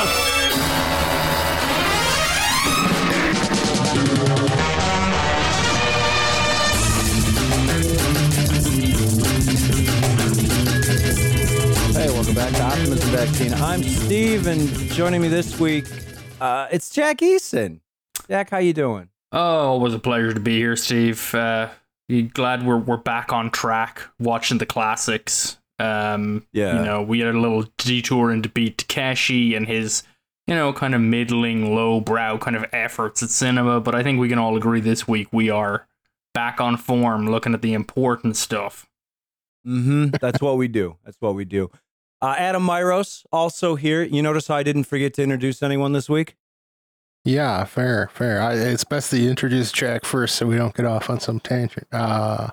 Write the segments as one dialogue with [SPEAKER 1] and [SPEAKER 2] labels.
[SPEAKER 1] Hey, welcome back to Optimism Vaccine. I'm Steve, and joining me this week, uh, it's Jack Eason. Jack, how you doing?
[SPEAKER 2] Oh, it was a pleasure to be here, Steve. Uh, glad we're we're back on track, watching the classics. Um,
[SPEAKER 1] Yeah.
[SPEAKER 2] you know, we had a little detour into beat Takeshi and his, you know, kind of middling, low-brow kind of efforts at cinema. But I think we can all agree this week we are back on form, looking at the important stuff.
[SPEAKER 1] Mm-hmm. That's what we do. That's what we do. Uh, Adam Myros also here. You notice how I didn't forget to introduce anyone this week?
[SPEAKER 3] Yeah, fair, fair. I, it's best that you introduce Jack first so we don't get off on some tangent. Uh,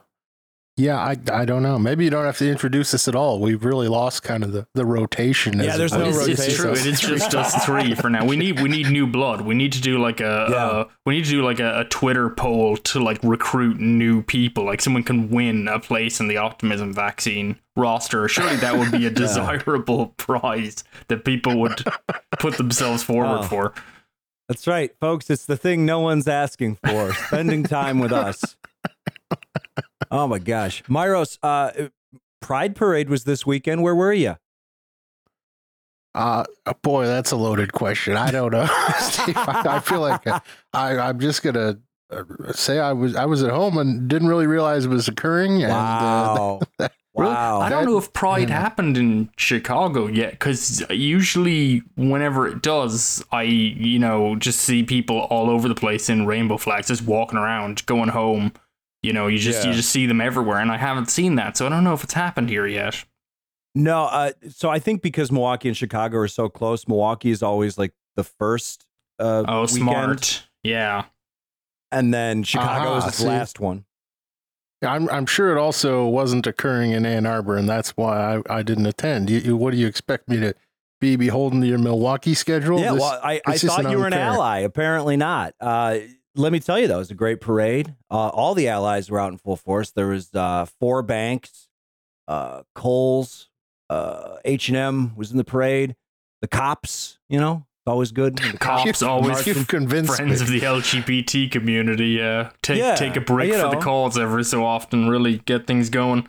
[SPEAKER 3] yeah, I, I don't know. Maybe you don't have to introduce us at all. We've really lost kind of the, the rotation.
[SPEAKER 1] Yeah,
[SPEAKER 3] as
[SPEAKER 1] there's no
[SPEAKER 3] opposed
[SPEAKER 2] it's,
[SPEAKER 3] to-
[SPEAKER 2] it's true. It's just us three for now. We need we need new blood. We need to do like a
[SPEAKER 1] Yeah.
[SPEAKER 2] uh, we need to do like a, a Twitter poll to like recruit new people. Like someone can win a place in the optimism vaccine roster. Surely that would be a desirable prize that people would put themselves forward
[SPEAKER 1] Oh.
[SPEAKER 2] for.
[SPEAKER 1] That's right, folks. It's the thing no one's asking for spending time with us. Oh, my gosh. Myros, uh, Pride Parade was this weekend. Where were you?
[SPEAKER 3] Uh, boy, that's a loaded question. I don't know. Steve, I, I feel like I, I'm just gonna uh, say I was I was at home and didn't really realize it was occurring. And, uh,
[SPEAKER 1] Wow. wow.
[SPEAKER 2] I don't know if Pride
[SPEAKER 3] yeah.
[SPEAKER 2] happened in Chicago yet, because usually whenever it does, I you know just see people all over the place in rainbow flags, just walking around, going home. You know, you just
[SPEAKER 1] Yeah.
[SPEAKER 2] you just see them everywhere, and I haven't seen that, so I don't know if it's happened here yet.
[SPEAKER 1] No, uh, so I think because Milwaukee and Chicago are so close, Milwaukee is always like the first uh,
[SPEAKER 2] Oh,
[SPEAKER 1] weekend,
[SPEAKER 2] smart. Yeah.
[SPEAKER 1] and then Chicago
[SPEAKER 3] Ah,
[SPEAKER 1] is the
[SPEAKER 3] see.
[SPEAKER 1] last one.
[SPEAKER 3] I'm I'm sure it also wasn't occurring in Ann Arbor, and that's why I, I didn't attend. You, you, what do you expect me to be beholden to your Milwaukee schedule?
[SPEAKER 1] yeah,
[SPEAKER 3] This-
[SPEAKER 1] well, I, I thought you were an ally. Apparently not. Uh, let me tell you, that was a great parade. Uh, all the allies were out in full force. There was uh, four banks, uh, Coles, uh, H and M was in the parade. The cops, you know, always good. The
[SPEAKER 2] Cops always
[SPEAKER 1] marching.
[SPEAKER 3] You've convinced
[SPEAKER 2] Friends
[SPEAKER 3] me.
[SPEAKER 2] of the LGBT community, uh, take
[SPEAKER 1] Yeah,
[SPEAKER 2] take a break
[SPEAKER 1] you
[SPEAKER 2] for the calls every so often. Really get things going.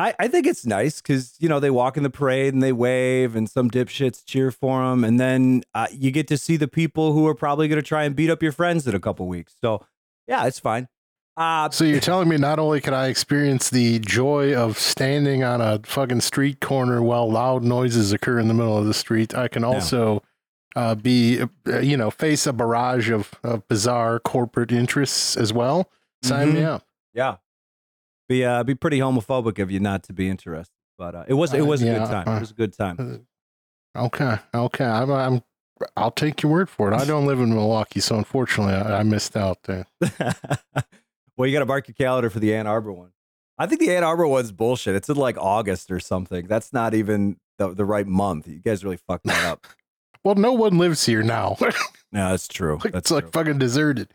[SPEAKER 1] I, I think it's nice because you know they walk in the parade and they wave and some dipshits cheer for them and then uh, you get to see the people who are probably going to try and beat up your friends in a couple weeks. So yeah, it's fine. Uh,
[SPEAKER 3] So you're telling me not only can I experience the joy of standing on a fucking street corner while loud noises occur in the middle of the street, I can also uh, be, uh, you know, face a barrage of, of bizarre corporate interests as well. Sign me
[SPEAKER 1] Mhm.
[SPEAKER 3] up.
[SPEAKER 1] yeah, be uh, be pretty homophobic of you not to be interested, but uh, it was it
[SPEAKER 3] Uh,
[SPEAKER 1] was a
[SPEAKER 3] yeah,
[SPEAKER 1] good time.
[SPEAKER 3] uh,
[SPEAKER 1] It was a good time.
[SPEAKER 3] Okay, okay. I'm, I'm, I'll take your word for it. I don't live in Milwaukee, so unfortunately, I, I missed out there.
[SPEAKER 1] well, you got to mark your calendar for the Ann Arbor one. I think the Ann Arbor one's bullshit. It's in like August or something. That's not even the, the right month. You guys really fucked that up.
[SPEAKER 3] Well, no one lives here now.
[SPEAKER 1] no, that's true. That's
[SPEAKER 3] it's like fucking deserted.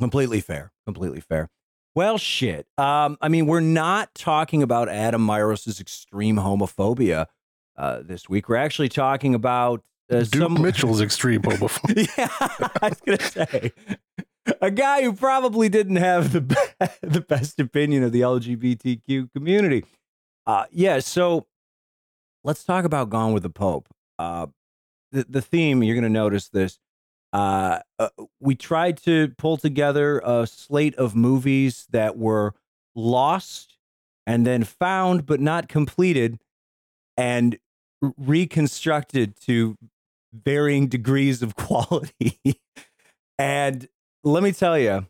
[SPEAKER 1] completely fair. Completely fair. Well, shit. Um, I mean, we're not talking about Adam Myros' extreme homophobia uh, this week. We're actually talking about uh,
[SPEAKER 3] Duke
[SPEAKER 1] some
[SPEAKER 3] Mitchell's extreme homophobia.
[SPEAKER 1] yeah, I was gonna say a guy who probably didn't have the be- the best opinion of the LGBTQ community. Uh, yeah, so let's talk about Gone with the Pope. Uh, the the theme you're gonna notice this. Uh, uh, we tried to pull together a slate of movies that were lost and then found but not completed and reconstructed to varying degrees of quality. and let me tell you,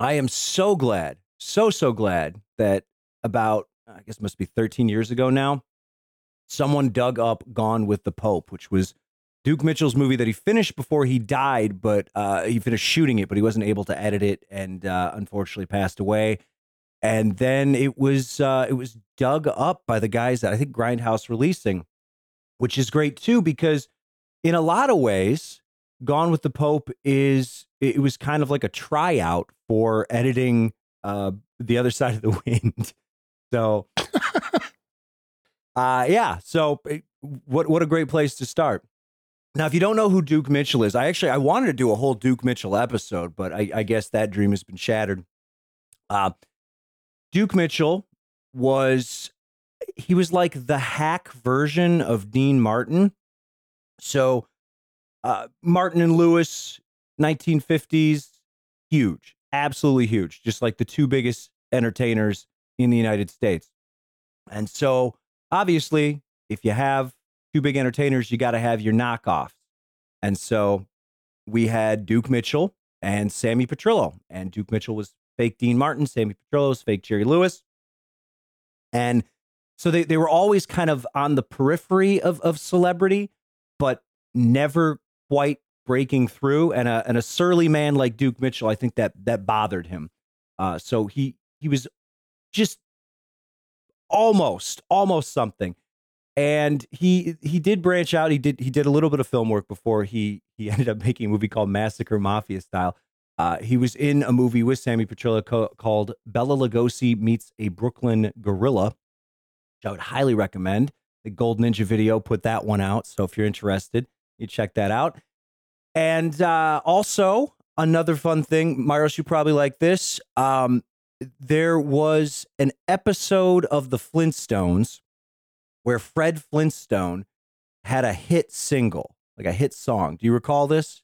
[SPEAKER 1] I am so glad, so, so glad that about, I guess, it must be 13 years ago now, someone dug up Gone with the Pope, which was Duke Mitchell's movie that he finished before he died, but uh, he finished shooting it, but he wasn't able to edit it and uh, unfortunately passed away. And then it was uh, it was dug up by the guys that I think Grindhouse releasing, which is great too because in a lot of ways, Gone with the Pope is it was kind of like a tryout for editing uh, the other side of the wind. So, uh, yeah. So it- what what a great place to start. Now, if you don't know who Duke Mitchell is, I actually I wanted to do a whole Duke Mitchell episode, but I, I guess that dream has been shattered. Uh, Duke Mitchell was he was like the hack version of Dean Martin. So, uh, Martin and Lewis, 1950s, huge, absolutely huge, just like the two biggest entertainers in the United States. And so, obviously, if you have two big entertainers, you got to have your knockoffs. And so, we had Duke Mitchell and Sammy Petrillo, and Duke Mitchell was fake Dean Martin, Sammy Petrillo was fake Jerry Lewis. And so they, they were always kind of on the periphery of, of celebrity, but never quite breaking through. And a, and a surly man like Duke Mitchell, I think that that bothered him. Uh, so he he was just almost almost something. And he he did branch out. He did he did a little bit of film work before he he ended up making a movie called Massacre Mafia Style. Uh, he was in a movie with Sammy Petrillo co- called Bela Lugosi meets a Brooklyn Gorilla, which I would highly recommend. The Gold Ninja video put that one out, so if you're interested, you check that out. And uh, also another fun thing, Myros, you probably like this. Um, there was an episode of the Flintstones where Fred Flintstone had a hit single, like a hit song. Do you recall this?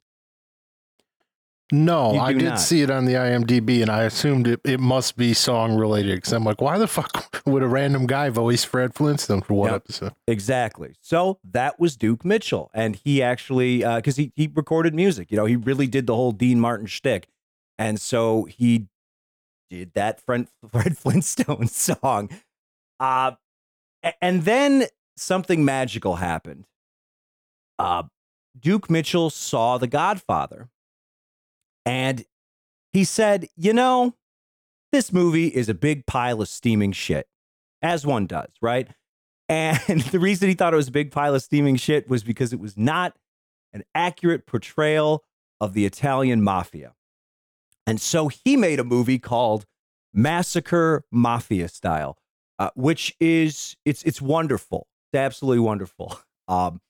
[SPEAKER 3] No, I did
[SPEAKER 1] not.
[SPEAKER 3] see it on the IMDb, and I assumed it, it must be song related because I'm like, why the fuck would a random guy voice Fred Flintstone for one
[SPEAKER 1] Yep.
[SPEAKER 3] episode?
[SPEAKER 1] Exactly. So that was Duke Mitchell, and he actually because he he recorded music. You know, he really did the whole Dean Martin shtick, and so he did that Fred, Fred Flintstone song. Uh, and then something magical happened. Uh, Duke Mitchell saw The Godfather, and he said, "You know, this movie is a big pile of steaming shit, as one does, right?" And the reason he thought it was a big pile of steaming shit was because it was not an accurate portrayal of the Italian mafia. And so he made a movie called Massacre Mafia Style, uh, which is it's it's wonderful. It's absolutely wonderful. Um,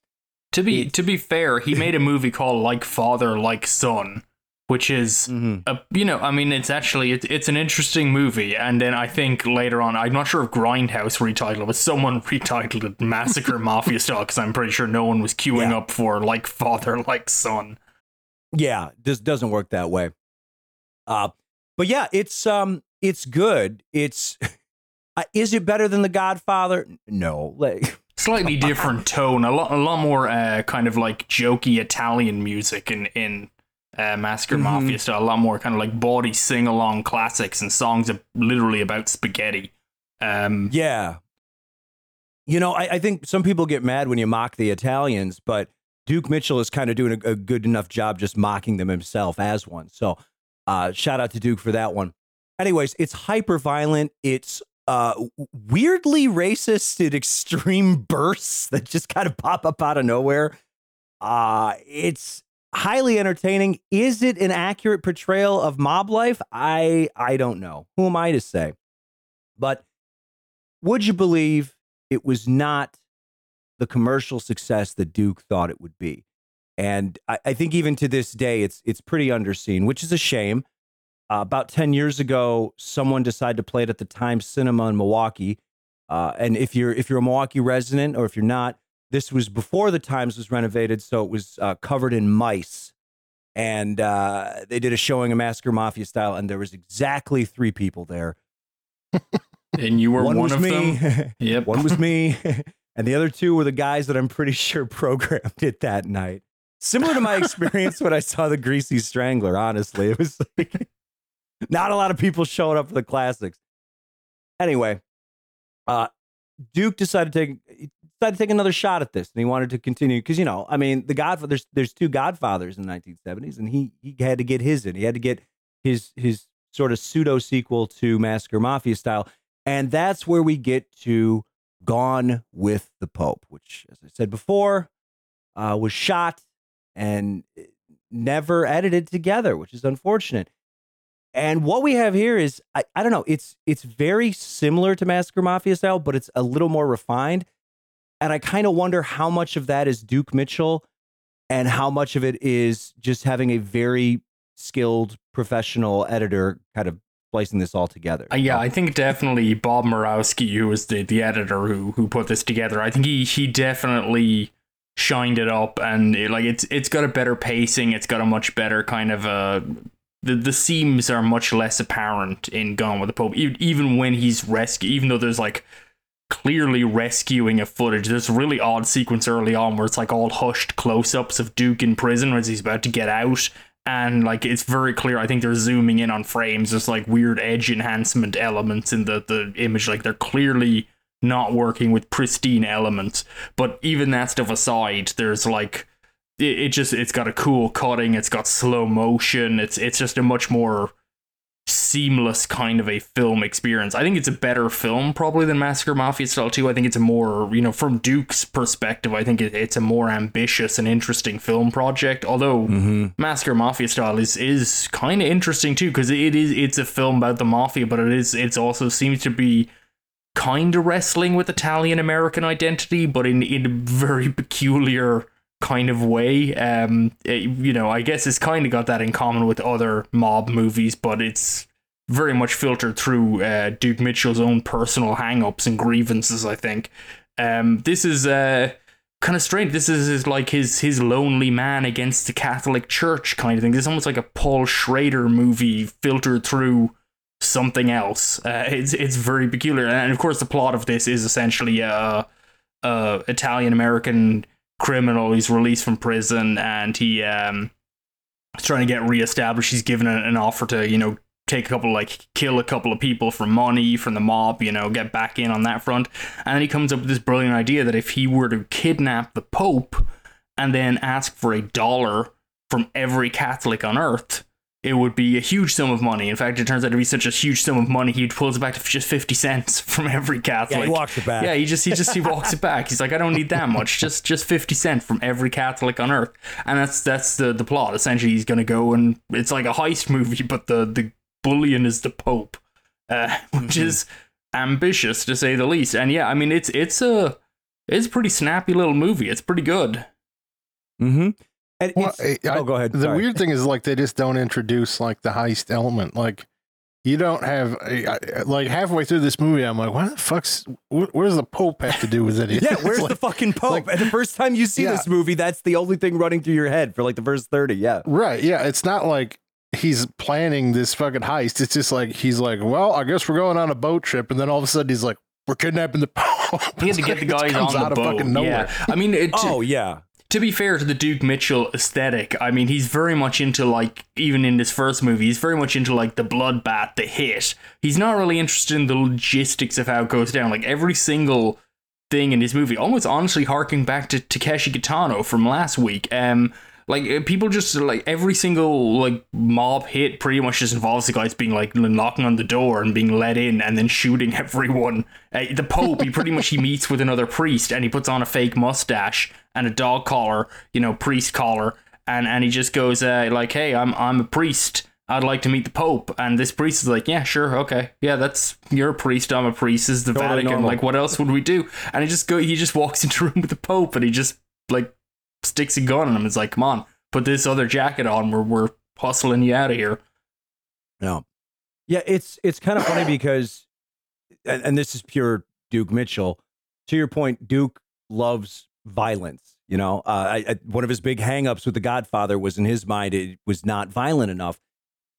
[SPEAKER 2] To be to be fair, he made a movie called Like Father, Like Son, which is
[SPEAKER 1] mhm.
[SPEAKER 2] a, you know, I mean, it's actually it's, it's an interesting movie. And then I think later on, I'm not sure if Grindhouse retitled it, but someone retitled it Massacre Mafia Style because I'm pretty sure no one was queuing
[SPEAKER 1] Yeah.
[SPEAKER 2] up for Like Father, Like Son.
[SPEAKER 1] Yeah, this doesn't work that way. Uh, but yeah, it's um, it's good. It's uh, is it better than The Godfather? No, like
[SPEAKER 2] Slightly different tone, a lot a lot more uh, kind of like jokey Italian music in in uh, Massacre
[SPEAKER 1] Mhm.
[SPEAKER 2] Mafia style. A lot more kind of like bawdy sing along classics and songs of, literally about spaghetti. Um,
[SPEAKER 1] Yeah. You know, I, I think some people get mad when you mock the Italians, but Duke Mitchell is kind of doing a, a good enough job just mocking them himself as one. So uh, shout out to Duke for that one. Anyways, it's hyper violent. It's uh, weirdly racist in extreme bursts that just kind of pop up out of nowhere. Uh, it's highly entertaining. Is it an accurate portrayal of mob life? I I don't know. Who am I to say? But would you believe it was not the commercial success that Duke thought it would be? And I, I think even to this day, it's it's pretty underseen, which is a shame. Uh, about ten years ago, someone decided to play it at the Times Cinema in Milwaukee. Uh, and if you're if you're a Milwaukee resident or if you're not, this was before the Times was renovated, so it was uh, covered in mice. And uh, they did a showing of Massacre Mafia style, and there was exactly three people there
[SPEAKER 2] and you were one,
[SPEAKER 1] was
[SPEAKER 2] of
[SPEAKER 1] me.
[SPEAKER 2] them. Yep.
[SPEAKER 1] one was me, and the other two were the guys that I'm pretty sure programmed it that night. Similar to my experience when I saw the Greasy Strangler. Honestly, it was like not a lot of people showing up for the classics. Anyway, uh, Duke decided to take decided to take another shot at this, and he wanted to continue because you know, I mean, the Godfather. There's there's two Godfathers in the 1970s, and he he had to get his in. He had to get his his sort of pseudo sequel to Massacre Mafia style, and that's where we get to Gone with the Pope, which, as I said before, uh, was shot and never edited together, which is unfortunate. And what we have here is I, I don't know, it's it's very similar to Massacre Mafia style, but it's a little more refined. And I kind of wonder how much of that is Duke Mitchell and how much of it is just having a very skilled professional editor kind of splicing this all together.
[SPEAKER 2] Uh, yeah, I think definitely Bob Murawski, who was the, the editor who who put this together, I think he he definitely shined it up and it, like it's it's got a better pacing, it's got a much better kind of uh the the seams are much less apparent in Gone with the Pope, even when he's rescue, even though there's like clearly rescuing a footage. There's a really odd sequence early on where it's like all hushed close ups of Duke in prison as he's about to get out. And like it's very clear. I think they're zooming in on frames. There's like weird edge enhancement elements in the, the image. Like they're clearly not working with pristine elements. But even that stuff aside, there's like it, it just it's got a cool cutting, it's got slow motion, it's it's just a much more seamless kind of a film experience. I think it's a better film probably than Massacre Mafia Style 2. I think it's a more, you know, from Duke's perspective, I think it, it's a more ambitious and interesting film project. Although
[SPEAKER 1] Mm-hmm.
[SPEAKER 2] Massacre Mafia Style is is kind of interesting too because it is it's a film about the mafia, but it is it's also seems to be kind of wrestling with Italian American identity, but in in a very peculiar kind of way. Um, it- you know, I guess it's kind of got that in common with other mob movies, but it's very much filtered through uh, Duke Mitchell's own personal hang-ups and grievances. I think. Um, this is uh kind of strange. This is, is like his his lonely man against the Catholic Church kind of thing. This is almost like a Paul Schrader movie filtered through something else. Uh, it's it's very peculiar, and of course the plot of this is essentially a, a Italian American criminal. He's released from prison, and he um is trying to get reestablished. He's given an, an offer to you know take a couple like kill a couple of people for money from the mob. You know, get back in on that front, and then he comes up with this brilliant idea that if he were to kidnap the Pope and then ask for a dollar from every Catholic on earth it would be a huge sum of money. In fact, it turns out to be such a huge sum of money, he pulls it back to just fifty cents from every Catholic.
[SPEAKER 1] Yeah, he walks it back.
[SPEAKER 2] Yeah, he just he just he walks it back. He's like, I don't need that much, just just fifty cent from every Catholic on earth, and that's that's the the plot. Essentially, he's gonna go and it's like a heist movie, but the the bullion is the Pope, uh, which
[SPEAKER 1] Mm-hmm.
[SPEAKER 2] is ambitious to say the least. And yeah, I mean, it's it's a it's a pretty snappy little movie. It's pretty good.
[SPEAKER 1] Mm-hmm. And
[SPEAKER 3] Well,
[SPEAKER 1] it's,
[SPEAKER 3] I-
[SPEAKER 1] oh, go ahead.
[SPEAKER 3] The
[SPEAKER 1] Sorry.
[SPEAKER 3] weird thing is like they just don't introduce like the heist element. Like you don't have I- I- like halfway through this movie, I'm like, what the fuck's wh- where does the Pope have to do with it?
[SPEAKER 1] Yeah, where's
[SPEAKER 3] like-
[SPEAKER 1] the fucking Pope?
[SPEAKER 3] like-
[SPEAKER 1] and the first time you see
[SPEAKER 3] Yeah.
[SPEAKER 1] this movie, that's the only thing running through your head for like the first 30. Yeah.
[SPEAKER 3] right? Yeah, it's not like he's planning this fucking heist. It's just like he's like, well, I guess we're going on a boat trip, and then all of a sudden he's like, we're kidnapping the Pope.
[SPEAKER 2] He had to get the
[SPEAKER 3] It
[SPEAKER 2] guys
[SPEAKER 3] comes
[SPEAKER 2] on the
[SPEAKER 3] out of
[SPEAKER 2] boat.
[SPEAKER 3] fucking nowhere.
[SPEAKER 2] Yeah, I mean, it,
[SPEAKER 1] Oh, yeah.
[SPEAKER 2] To be fair to the Duke Mitchell aesthetic, I mean, he's very much into like even in this first movie, he's very much into like the bloodbath, the hit. He's not really interested in the logistics of how it goes down. Like every single thing in this movie, almost honestly harking back to Takeshi Kitano from last week. Um, like uh, people just like every single like mob hit pretty much just involves the guys being like knocking on the door and being let in and then shooting everyone. Uh, the Pope, he pretty much he meets with another priest and he puts on a fake mustache and a dog collar, you know, priest collar, and and he just goes uh, like, "Hey, I'm I'm a priest." I'd like to meet the Pope, and this priest is like, "Yeah, sure, okay, yeah, that's you're a priest. I'm a priest. This is the
[SPEAKER 1] Totally
[SPEAKER 2] Vatican.
[SPEAKER 1] normal.
[SPEAKER 2] Like, what else would we do?" And he just go, he just walks into a room with the Pope, and he just like sticks a gun in him. It's like, come on, put this other jacket on. We're we're hustling you out of here.
[SPEAKER 1] No. Yeah, it's it's kind of funny because and, and this is pure Duke Mitchell. To your point, Duke loves violence. You know, uh, I, I, one of his big hangups with The Godfather was in his mind it was not violent enough,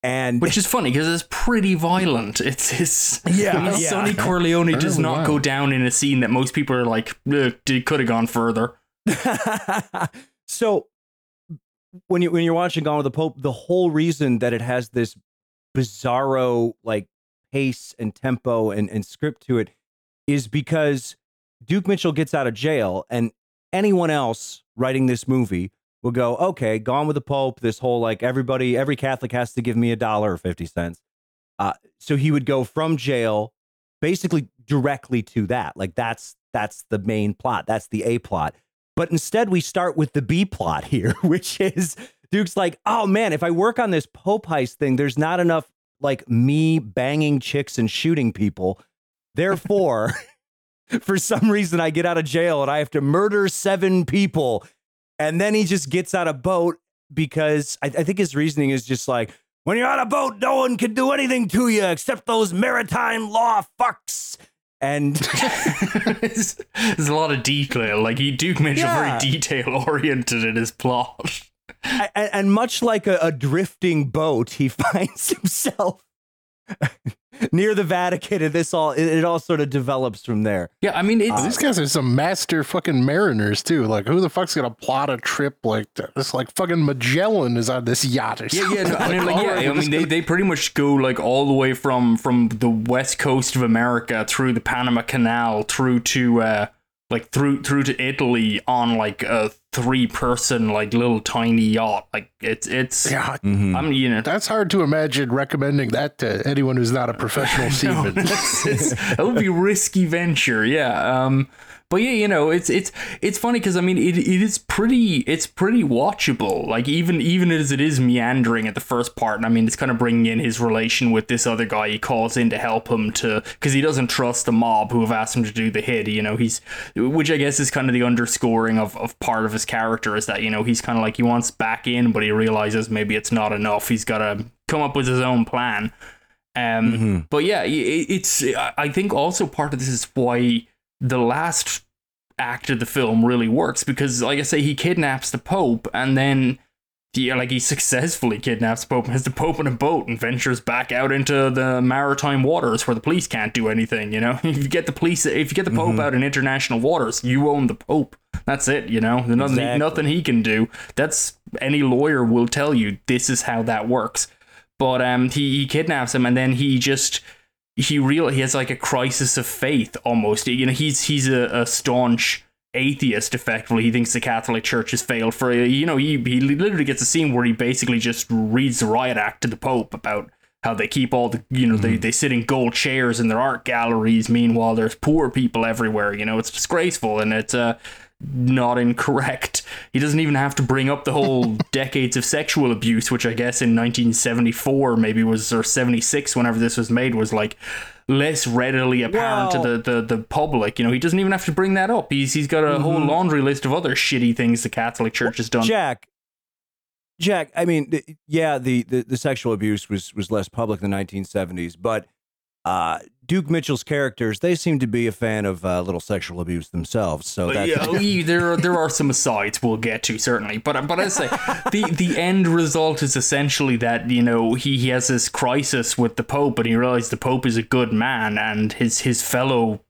[SPEAKER 1] and
[SPEAKER 2] Which is funny because it's pretty violent. It's it's
[SPEAKER 1] Yeah,
[SPEAKER 2] I mean,
[SPEAKER 1] yeah.
[SPEAKER 2] Sonny Corleone does
[SPEAKER 3] Fairly
[SPEAKER 2] not go down in a scene that most people are like, it could have gone further.
[SPEAKER 1] so when you when you're watching Gone with the Pope, the whole reason that it has this bizarro like pace and tempo and, and script to it is because Duke Mitchell gets out of jail and anyone else writing this movie will go, okay, Gone with the Pope, this whole like everybody, every Catholic has to give me a dollar or 50 cents. Uh, so he would go from jail basically directly to that. Like that's that's the main plot. That's the A plot. But instead, we start with the B plot here, which is Duke's like, oh man, if I work on this Pope heist thing, there's not enough like me banging chicks and shooting people. Therefore, for some reason I get out of jail and I have to murder seven people. And then he just gets out a boat because I, I think his reasoning is just like, when you're on a boat, no one can do anything to you except those maritime law fucks. And
[SPEAKER 2] there's, there's a lot of detail. Like he Duke Mitchell
[SPEAKER 1] Yeah.
[SPEAKER 2] very detail oriented in his plot.
[SPEAKER 1] and, and much like a, a drifting boat, he finds himself near the Vatican, and this all it, it all sort of develops from there.
[SPEAKER 2] Yeah, I mean it's
[SPEAKER 3] These guys are some master fucking mariners too. Like, who the fuck's gonna plot a trip like this? Like fucking Magellan is on this yacht or
[SPEAKER 2] Yeah,
[SPEAKER 3] something.
[SPEAKER 2] yeah, no, I mean,
[SPEAKER 3] Like,
[SPEAKER 2] like,
[SPEAKER 3] all right,
[SPEAKER 2] yeah. I mean, they,
[SPEAKER 3] gonna-
[SPEAKER 2] they pretty much go like all the way from from the west coast of America through the Panama Canal through to uh like through through to Italy on like a three person like little tiny yacht. Like it's it's.
[SPEAKER 3] yeah,
[SPEAKER 1] Mm-hmm.
[SPEAKER 2] I'm you know.
[SPEAKER 3] that's hard to imagine recommending that to anyone who's not a professional seaman.
[SPEAKER 2] that's- it's- that would be a risky venture, yeah. Um, but yeah, you know, it's it's it's funny because I mean, it, it is pretty it's pretty watchable. Like even even as it is meandering at the first part, and I mean, it's kind of bringing in his relation with this other guy he calls in to help him to because he doesn't trust the mob who have asked him to do the hit. You know, he's which I guess is kind of the underscoring of of part of his character is that you know he's kind of like he wants back in, but he realizes maybe it's not enough. He's got to come up with his own plan. Um,
[SPEAKER 1] Mm-hmm.
[SPEAKER 2] but yeah, i- i- it's. I think also part of this is why the last act of the film really works because, like I say, he kidnaps the Pope and then. Yeah, like he successfully kidnaps Pope and has the Pope in a boat and ventures back out into the maritime waters where the police can't do anything. You know, if you get the police, if you get the Pope
[SPEAKER 1] Mhm.
[SPEAKER 2] out in international waters, you own the Pope. That's it. You know, There's nothing,
[SPEAKER 1] Exactly.
[SPEAKER 2] nothing he can do. That's any lawyer will tell you. This is how that works but um he, he kidnaps him and then he just he real he has like a crisis of faith almost. You know he's he's a, a staunch atheist effectively. He thinks the catholic church has failed for you know he, he literally gets a scene where he basically just reads the riot act to the pope about how they keep all the you know they, they sit in gold chairs in their art galleries meanwhile there's poor people everywhere you know it's disgraceful and it's uh not incorrect. He doesn't even have to bring up the whole decades of sexual abuse, which I guess in 1974 maybe was or 76 whenever this was made was like less readily apparent
[SPEAKER 1] Well-
[SPEAKER 2] to the, the the public. You know, he doesn't even have to bring that up. He's he's got a whole laundry list of other shitty things the Catholic Church has done.
[SPEAKER 1] Jack, Jack. I mean, th- yeah, the, the the sexual abuse was was less public in the 1970s, but uh, Duke Mitchell's characters they seem to be a fan of uh, little sexual abuse themselves. So
[SPEAKER 2] But
[SPEAKER 1] that
[SPEAKER 2] yeah, oh, there are, there are some asides we'll get to certainly, but but I say the the end result is essentially that you know he, he has this crisis with the Pope, and he realizes the Pope is a good man, and his his fellow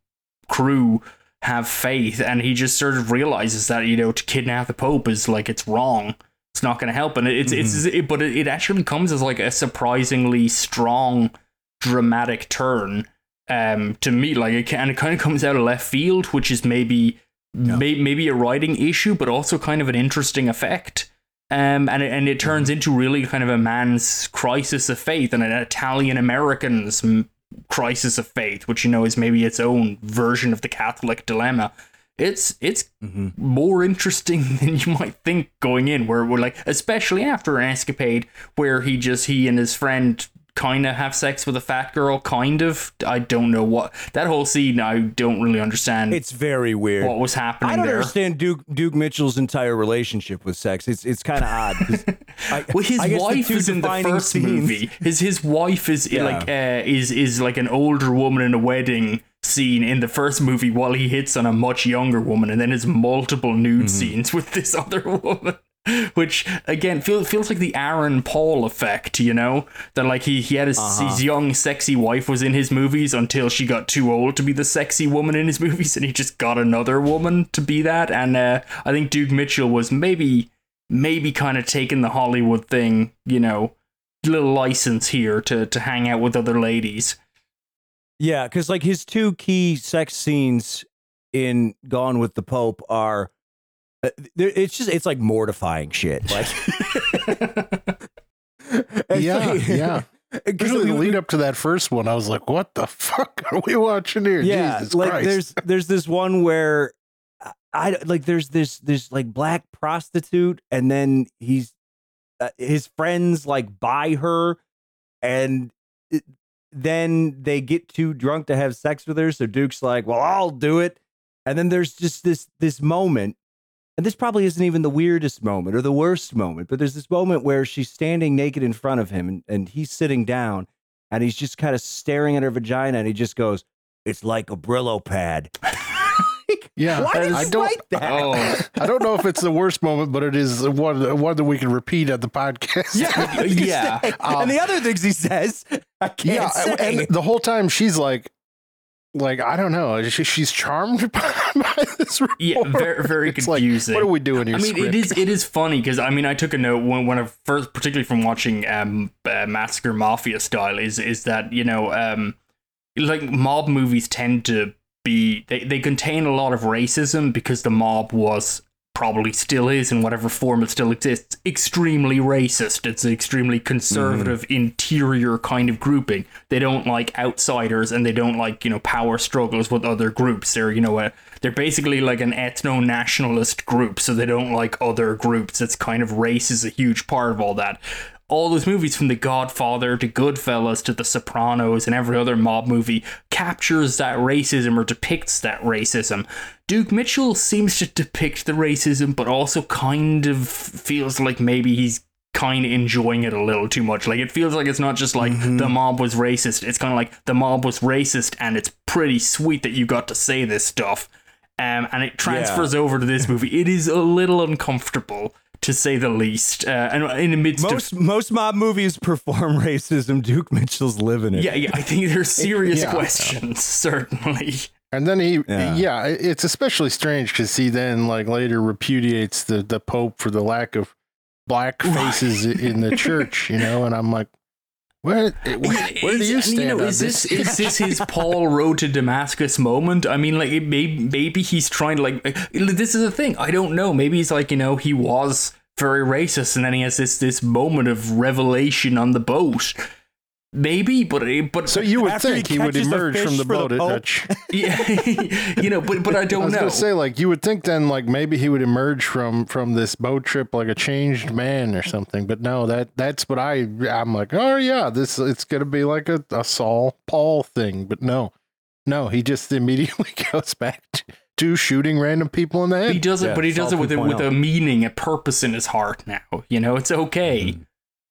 [SPEAKER 2] crew have faith, and he just sort of realizes that you know to kidnap the Pope is like it's wrong. It's not going to help, and it's it's it, but it, it actually comes as like a surprisingly strong dramatic turn um to me like it kind of kind of comes out of left field which is maybe may, maybe a writing issue but also kind of an interesting effect. Um and it, and it turns into really kind of a man's crisis of faith and an Italian American's m- crisis of faith which you know is maybe its own version of the Catholic dilemma. It's it's
[SPEAKER 1] Mhm.
[SPEAKER 2] more interesting than you might think going in where we're like especially after an escapade where he just he and his friend kind of have sex with a fat girl kind of i don't know what that whole scene i don't really understand
[SPEAKER 1] it's very weird.
[SPEAKER 2] what was happening
[SPEAKER 1] I don't
[SPEAKER 2] there
[SPEAKER 1] understand Duke Duke Mitchell's entire relationship with sex. It's it's kind of odd I-
[SPEAKER 2] well, his wife is in the first
[SPEAKER 1] scenes-
[SPEAKER 2] movie. His his wife is
[SPEAKER 1] Yeah.
[SPEAKER 2] like uh, is is like an older woman in a wedding scene in the first movie, while he hits on a much younger woman, and then his multiple nude
[SPEAKER 1] Mm-hmm.
[SPEAKER 2] scenes with this other woman. Which again feels feels like the Aaron Paul effect, you know, that like he he had his,
[SPEAKER 1] Uh-huh.
[SPEAKER 2] his young sexy wife was in his movies until she got too old to be the sexy woman in his movies, and he just got another woman to be that. And uh, I think Duke Mitchell was maybe maybe kind of taking the Hollywood thing, you know, little license here to to hang out with other ladies.
[SPEAKER 1] Yeah, because like his two key sex scenes in Gone with the Pope are, it's just it's like mortifying shit. Like, It's
[SPEAKER 3] yeah,
[SPEAKER 1] like-
[SPEAKER 3] yeah.
[SPEAKER 1] 'cause
[SPEAKER 3] Especially the lead up to that first one, I was like, "What the fuck are we watching here?"
[SPEAKER 1] yeah,
[SPEAKER 3] Jesus
[SPEAKER 1] like
[SPEAKER 3] Christ.
[SPEAKER 1] there's there's this one where I, I like there's this this like black prostitute, and then he's uh, his friends like buy her, and it, then they get too drunk to have sex with her. So Duke's like, "Well, I'll do it." And then there's just this this moment, and this probably isn't even the weirdest moment or the worst moment, but there's this moment where she's standing naked in front of him, and, and he's sitting down, and he's just kind of staring at her vagina, and he just goes, "It's like a Brillo pad."
[SPEAKER 3] Yeah,
[SPEAKER 1] Why did
[SPEAKER 3] I
[SPEAKER 1] you
[SPEAKER 3] don't.
[SPEAKER 1] write that?
[SPEAKER 2] Oh,
[SPEAKER 3] I don't know if it's the worst moment, but it is one one that we can repeat at the podcast.
[SPEAKER 2] yeah. yeah.
[SPEAKER 1] and the um, other things he says, I can't
[SPEAKER 3] yeah,
[SPEAKER 1] say.
[SPEAKER 3] and the whole time she's like, like I don't know, she, she's charmed by, by this. Report.
[SPEAKER 2] Yeah, very very
[SPEAKER 3] It's like,
[SPEAKER 2] confusing.
[SPEAKER 3] what are we doing here?
[SPEAKER 2] I mean, it
[SPEAKER 3] script?
[SPEAKER 2] is it is funny because I mean, I took a note when when I first, particularly from watching um, uh, Massacre Mafia style, is is that you know, um, like mob movies tend to be they they contain a lot of racism because the mob was probably still is in whatever form it still exists extremely racist. It's an extremely conservative mm-hmm. interior kind of grouping. They don't like outsiders and they don't like you know power struggles with other groups. They're you know a, they're basically like an ethno-nationalist group so they don't like other groups. It's kind of race is a huge part of all that all those movies from The Godfather to Goodfellas to The Sopranos and every other mob movie captures that racism or depicts that racism. Duke Mitchell seems to depict the racism, but also kind of feels like maybe he's kind of enjoying it a little too much. Like it feels like it's not just like the mob was racist. It's kind of like the mob was racist, and it's pretty sweet that you got to say this stuff. Um, and it transfers over to this movie. It is a little uncomfortable to say the least. Uh, and in the midst
[SPEAKER 1] most
[SPEAKER 2] of
[SPEAKER 1] most mob movies perform racism. Duke Mitchell's living it.
[SPEAKER 2] yeah, yeah, I think there's serious
[SPEAKER 3] yeah.
[SPEAKER 2] questions, certainly.
[SPEAKER 3] And then he,
[SPEAKER 1] Yeah.
[SPEAKER 3] yeah, it's especially strange because he then like later repudiates the the Pope for the lack of black faces in the church, you know. And I'm like, where where, where do
[SPEAKER 2] Is-
[SPEAKER 3] you
[SPEAKER 2] and,
[SPEAKER 3] stand
[SPEAKER 2] know, is
[SPEAKER 3] this?
[SPEAKER 2] this is this his Paul Road to Damascus moment? I mean, like it may, maybe he's trying to like. Uh, this is the thing. I don't know. Maybe he's like you know he was very racist, and then he has this this moment of revelation on the boat. Maybe, but eh, but
[SPEAKER 3] So you would
[SPEAKER 1] After he
[SPEAKER 3] think he, would emerge
[SPEAKER 1] fish
[SPEAKER 3] from the
[SPEAKER 1] for the
[SPEAKER 3] boat at Dutch.
[SPEAKER 2] yeah, you know, but but I
[SPEAKER 3] I
[SPEAKER 2] don't
[SPEAKER 3] was
[SPEAKER 2] know.
[SPEAKER 3] gonna say like you would think then like maybe he would emerge from from this boat trip like a changed man or something. But no, that that's what I I'm like oh yeah this it's gonna be like a, a Saul Paul thing. But no, no, he just immediately goes back to, to shooting random people in the head.
[SPEAKER 2] he does it,
[SPEAKER 1] Yeah,
[SPEAKER 2] but he does it with a, with a meaning, a purpose in his heart. Now, you know, it's okay. Mm-hmm.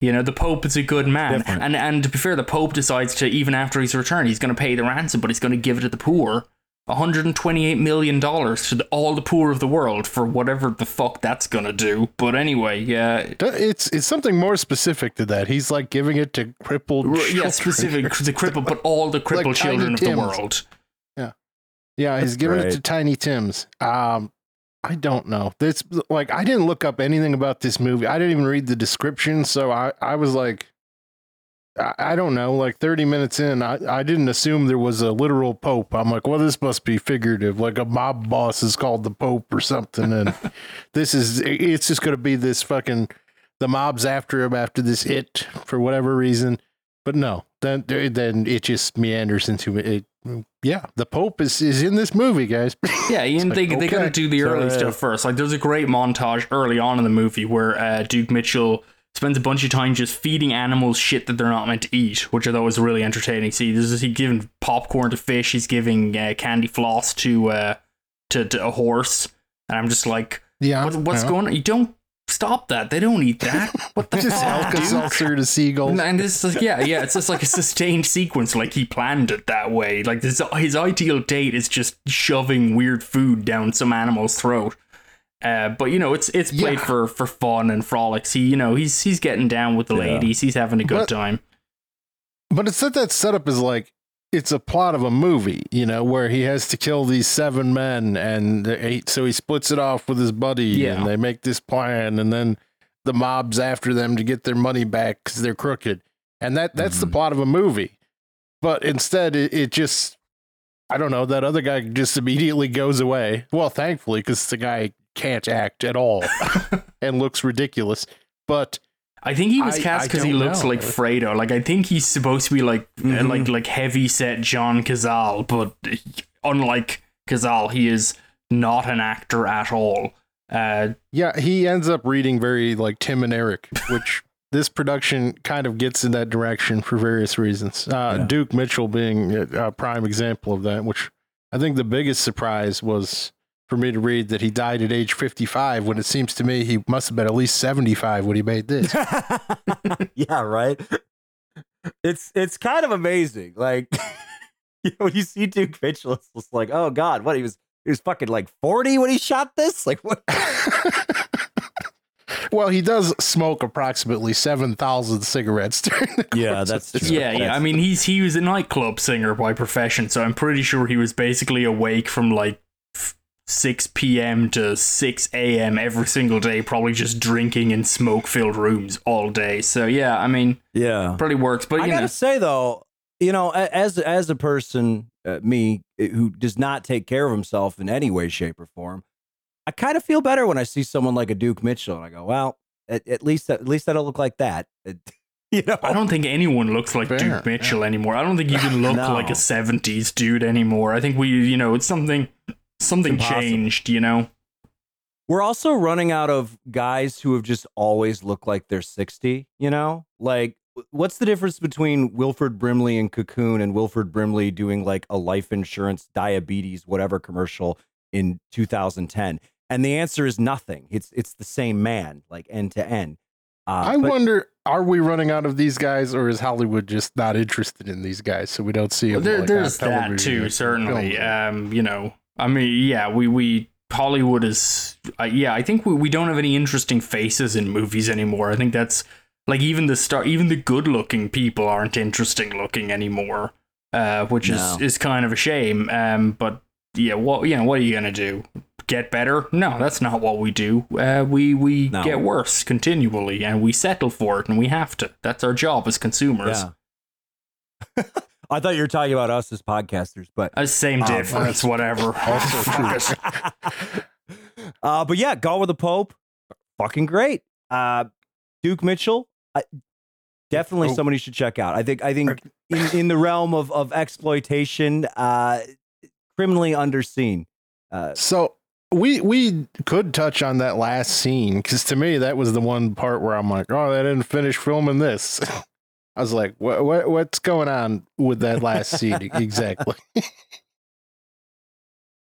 [SPEAKER 2] You know, the Pope is a good man,
[SPEAKER 1] Different.
[SPEAKER 2] and and to be fair, the Pope decides to even after his return, he's going to pay the ransom, but he's going to give it to the poor. 128 million dollars to the, all the poor of the world for whatever the fuck that's gonna do. But anyway, yeah,
[SPEAKER 3] It's it's something more specific to that. He's like giving it to crippled.
[SPEAKER 2] r- yeah,
[SPEAKER 3] children.
[SPEAKER 2] specific the crippled, but all the crippled
[SPEAKER 3] Tiny
[SPEAKER 2] children of the world.
[SPEAKER 3] Yeah, yeah, he's giving it to Tiny Tim's. Um, I don't know. This like I didn't look up anything about this movie. I didn't even read the description, so I I was like, I, I don't know. Like thirty minutes in, I I didn't assume there was a literal pope. I'm like, well, this must be figurative. Like a mob boss is called the pope or something, and this is it's just gonna be this fucking the mob's after him after this hit for whatever reason. But no, then then it just meanders into it. Yeah, the Pope is is in this movie, guys.
[SPEAKER 2] Yeah, and
[SPEAKER 3] like,
[SPEAKER 2] they, they got to do the
[SPEAKER 1] So,
[SPEAKER 2] early
[SPEAKER 1] uh,
[SPEAKER 2] stuff first. Like, there's a great montage early on in the movie where uh, Duke Mitchell spends a bunch of time just feeding animals shit that they're not meant to eat, which I thought was really entertaining. See, this is he giving popcorn to fish, he's giving uh, candy floss to uh to, to a horse, and I'm just like,
[SPEAKER 3] Yeah,
[SPEAKER 2] what, what's
[SPEAKER 3] yeah.
[SPEAKER 2] going on? You don't stop that. They don't eat that. What the
[SPEAKER 3] Just
[SPEAKER 2] fuck,
[SPEAKER 3] Alka
[SPEAKER 2] dude?
[SPEAKER 3] Seltzer to seagulls.
[SPEAKER 2] And it's like, yeah, yeah, it's just like a sustained sequence, like he planned it that way. Like this, his ideal date is just shoving weird food down some animal's throat. Uh, but you know, it's it's played
[SPEAKER 3] Yeah.
[SPEAKER 2] for for fun and frolics. He, you know, he's he's getting down with the
[SPEAKER 1] Yeah.
[SPEAKER 2] ladies. He's having a good
[SPEAKER 3] But-
[SPEAKER 2] time.
[SPEAKER 3] But it's that that setup is like it's a plot of a movie, you know, where he has to kill these seven men, and he, so he splits it off with his buddy,
[SPEAKER 2] Yeah.
[SPEAKER 3] and they make this plan, and then the mob's after them to get their money back because they're crooked, and that that's the
[SPEAKER 1] Mhm.
[SPEAKER 3] plot of a movie. But instead, it, it just I don't know that other guy just immediately goes away. Well, thankfully, because the guy can't act at all and looks ridiculous. But
[SPEAKER 2] I think he was cast because he looks
[SPEAKER 3] know.
[SPEAKER 2] like Fredo. Like I think he's supposed to be like uh,
[SPEAKER 1] Mhm.
[SPEAKER 2] like like heavy set John Cazale, but unlike Cazale, he is not an actor at all. Uh,
[SPEAKER 3] Yeah, he ends up reading very like Tim and Eric, which this production kind of gets in that direction for various reasons. Uh,
[SPEAKER 1] Yeah.
[SPEAKER 3] Duke Mitchell being a, a prime example of that, which I think the biggest surprise was for me to read that he died at age 55 when it seems to me he must have been at least 75 when he made this.
[SPEAKER 1] yeah, right. It's it's kind of amazing. Like you know, when you see Duke Mitchell, it's just like, oh god, what he was he was fucking like forty when he shot this. Like what?
[SPEAKER 3] well, he does smoke approximately 7,000 cigarettes during the
[SPEAKER 1] Yeah, that's
[SPEAKER 3] of
[SPEAKER 1] true.
[SPEAKER 2] Yeah, yeah. I mean, he's he was a nightclub singer by profession, so I'm pretty sure he was basically awake from like f- 6 p.m. to 6 a.m. every single day, probably just drinking in smoke-filled rooms all day. So yeah, I mean,
[SPEAKER 1] Yeah.
[SPEAKER 2] probably works. But
[SPEAKER 1] I
[SPEAKER 2] you
[SPEAKER 1] gotta
[SPEAKER 2] know,
[SPEAKER 1] say though, you know, as as a person, uh, me uh, who does not take care of himself in any way, shape, or form, I kind of feel better when I see someone like a Duke Mitchell, and I go, well, at, at least at least I don't look like that. It- you know,
[SPEAKER 2] I don't think anyone looks like
[SPEAKER 3] Fair,
[SPEAKER 2] Duke Mitchell anymore. I don't think you can look
[SPEAKER 1] No.
[SPEAKER 2] like a 70s dude anymore. I think we, you know, it's something something changed, you know.
[SPEAKER 1] We're also running out of guys who have just always looked like they're 60, you know? Like, what's the difference between Wilford Brimley and Cocoon and Wilford Brimley doing like a life insurance, diabetes, whatever commercial in 2010? And the answer is nothing. It's it's the same man, like end to end. Uh,
[SPEAKER 3] I
[SPEAKER 1] but-
[SPEAKER 3] wonder, are we running out of these guys, or is Hollywood just not interested in these guys, so we don't see them?
[SPEAKER 2] there,
[SPEAKER 3] like,
[SPEAKER 2] there's
[SPEAKER 3] on
[SPEAKER 2] that too, certainly. Um, you know, I mean, yeah, we we Hollywood is, uh, yeah, I think we, we don't have any interesting faces in movies anymore. I think that's like even the star, even the good looking people aren't interesting looking anymore, uh, which
[SPEAKER 1] No.
[SPEAKER 2] is is kind of a shame. Um, but yeah, what you know, what are you gonna do? Get better? No, that's not what we do. Uh, we we
[SPEAKER 1] No.
[SPEAKER 2] get worse continually, and we settle for it, and we have to. That's our job as consumers.
[SPEAKER 1] yeah. I thought you were talking about us as podcasters, but
[SPEAKER 2] Uh, same
[SPEAKER 1] Oh,
[SPEAKER 2] difference, whatever.
[SPEAKER 3] Also true.
[SPEAKER 1] uh, but yeah, Gone with the Pope, fucking great. Uh, Duke Mitchell, I, definitely
[SPEAKER 3] Oh.
[SPEAKER 1] somebody should check out. I think I think in, in the realm of of exploitation, uh, criminally underseen. Uh,
[SPEAKER 3] So we we could touch on that last scene because to me that was the one part where I'm like, oh, they didn't finish filming this. I was like, what what what's going on with that last scene exactly?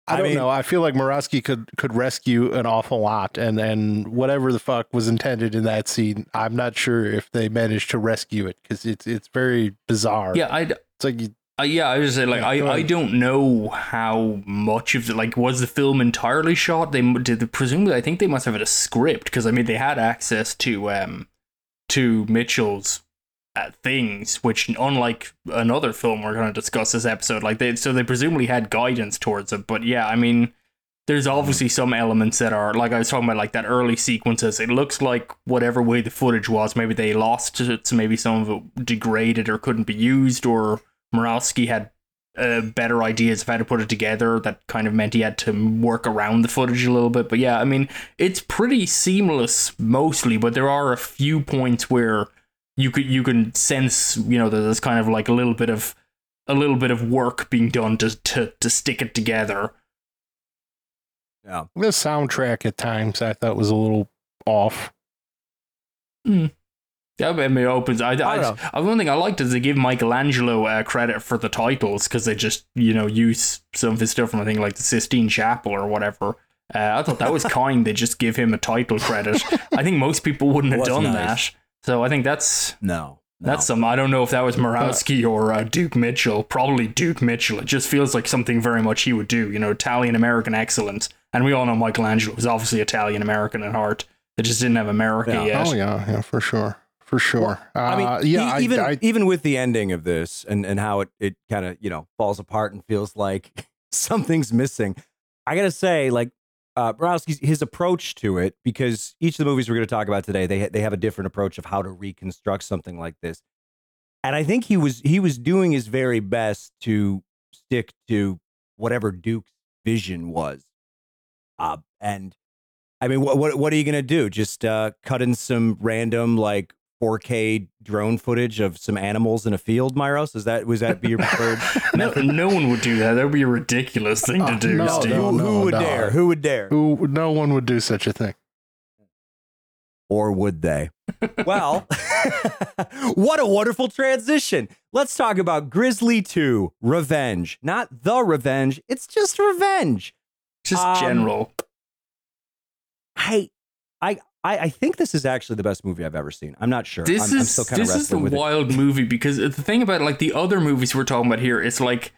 [SPEAKER 3] I
[SPEAKER 1] I
[SPEAKER 3] don't
[SPEAKER 1] mean-
[SPEAKER 3] know. I feel like Murawski could could rescue an awful lot, and and whatever the fuck was intended in that scene, I'm not sure if they managed to rescue it because it's it's very bizarre.
[SPEAKER 2] Yeah, I,
[SPEAKER 3] it's like you,
[SPEAKER 2] Uh, yeah, I was just say like
[SPEAKER 3] Yeah,
[SPEAKER 2] I, I don't know how much of the like was the film entirely shot. They did presumably I think they must have had a script because I mean they had access to um to Mitchell's things, which unlike another film we're going to discuss this episode, like they so they presumably had guidance towards it. But yeah, I mean. There's obviously some elements that are like I was talking about, like that early sequences. It looks like whatever way the footage was, maybe they lost it, so maybe some of it degraded or couldn't be used, or Murawski had uh, better ideas of how to put it together that kind of meant he had to work around the footage a little bit. But yeah, I mean, it's pretty seamless mostly, but there are a few points where you could you can sense, you know, that there's kind of like a little bit of a little bit of work being done to to, to stick it together.
[SPEAKER 1] yeah.
[SPEAKER 3] the soundtrack at times I thought was a little off.
[SPEAKER 2] Yeah, I mean, it opens. I, I,
[SPEAKER 1] I don't
[SPEAKER 2] I, one thing I liked is they give Michelangelo uh, credit for the titles because they just you know use some of his stuff from I think like the Sistine Chapel or whatever. Uh, I thought that was kind. They just give him a title credit. I think most people wouldn't have done
[SPEAKER 1] nice.
[SPEAKER 2] that. So I think that's
[SPEAKER 1] No, no.
[SPEAKER 2] that's some. I don't know if that was Murawski or uh, Duke Mitchell. Probably Duke Mitchell. It just feels like something very much he would do. You know, Italian American excellence. And we all know Michelangelo was obviously Italian American at heart. They just didn't have America
[SPEAKER 1] Yeah.
[SPEAKER 2] yet.
[SPEAKER 3] Oh yeah, yeah, for sure, for sure.
[SPEAKER 1] I mean,
[SPEAKER 3] uh, yeah,
[SPEAKER 1] e-
[SPEAKER 3] I-
[SPEAKER 1] even
[SPEAKER 3] I,
[SPEAKER 1] even with the ending of this and and how it it kind of you know falls apart and feels like something's missing. I gotta say, like uh, Murawski's his approach to it, because each of the movies we're going to talk about today, they they have a different approach of how to reconstruct something like this. And I think he was he was doing his very best to stick to whatever Duke's vision was. Uh, and I mean, what what what are you gonna do? Just uh, cut in some random like 4K drone footage of some animals in a field, Myros? Is that was that be your preferred
[SPEAKER 2] No, no one would do that. That would be a ridiculous thing to
[SPEAKER 3] Oh,
[SPEAKER 2] do,
[SPEAKER 3] no,
[SPEAKER 2] Steve.
[SPEAKER 3] no.
[SPEAKER 1] who, who would
[SPEAKER 3] no.
[SPEAKER 1] dare? Who would dare?
[SPEAKER 3] who no one would do such a thing.
[SPEAKER 1] Or would they? well, what a wonderful transition. Let's talk about Grizzly 2 Revenge. Not the revenge, it's just revenge.
[SPEAKER 2] Just
[SPEAKER 1] Um,
[SPEAKER 2] general.
[SPEAKER 1] I, I, I I think this is actually the best movie I've ever seen. I'm not sure.
[SPEAKER 2] This
[SPEAKER 1] I'm, I'm
[SPEAKER 2] is
[SPEAKER 1] still kind of
[SPEAKER 2] this is
[SPEAKER 1] wrestling with it.
[SPEAKER 2] wild movie because the thing about like the other movies we're talking about here, it's like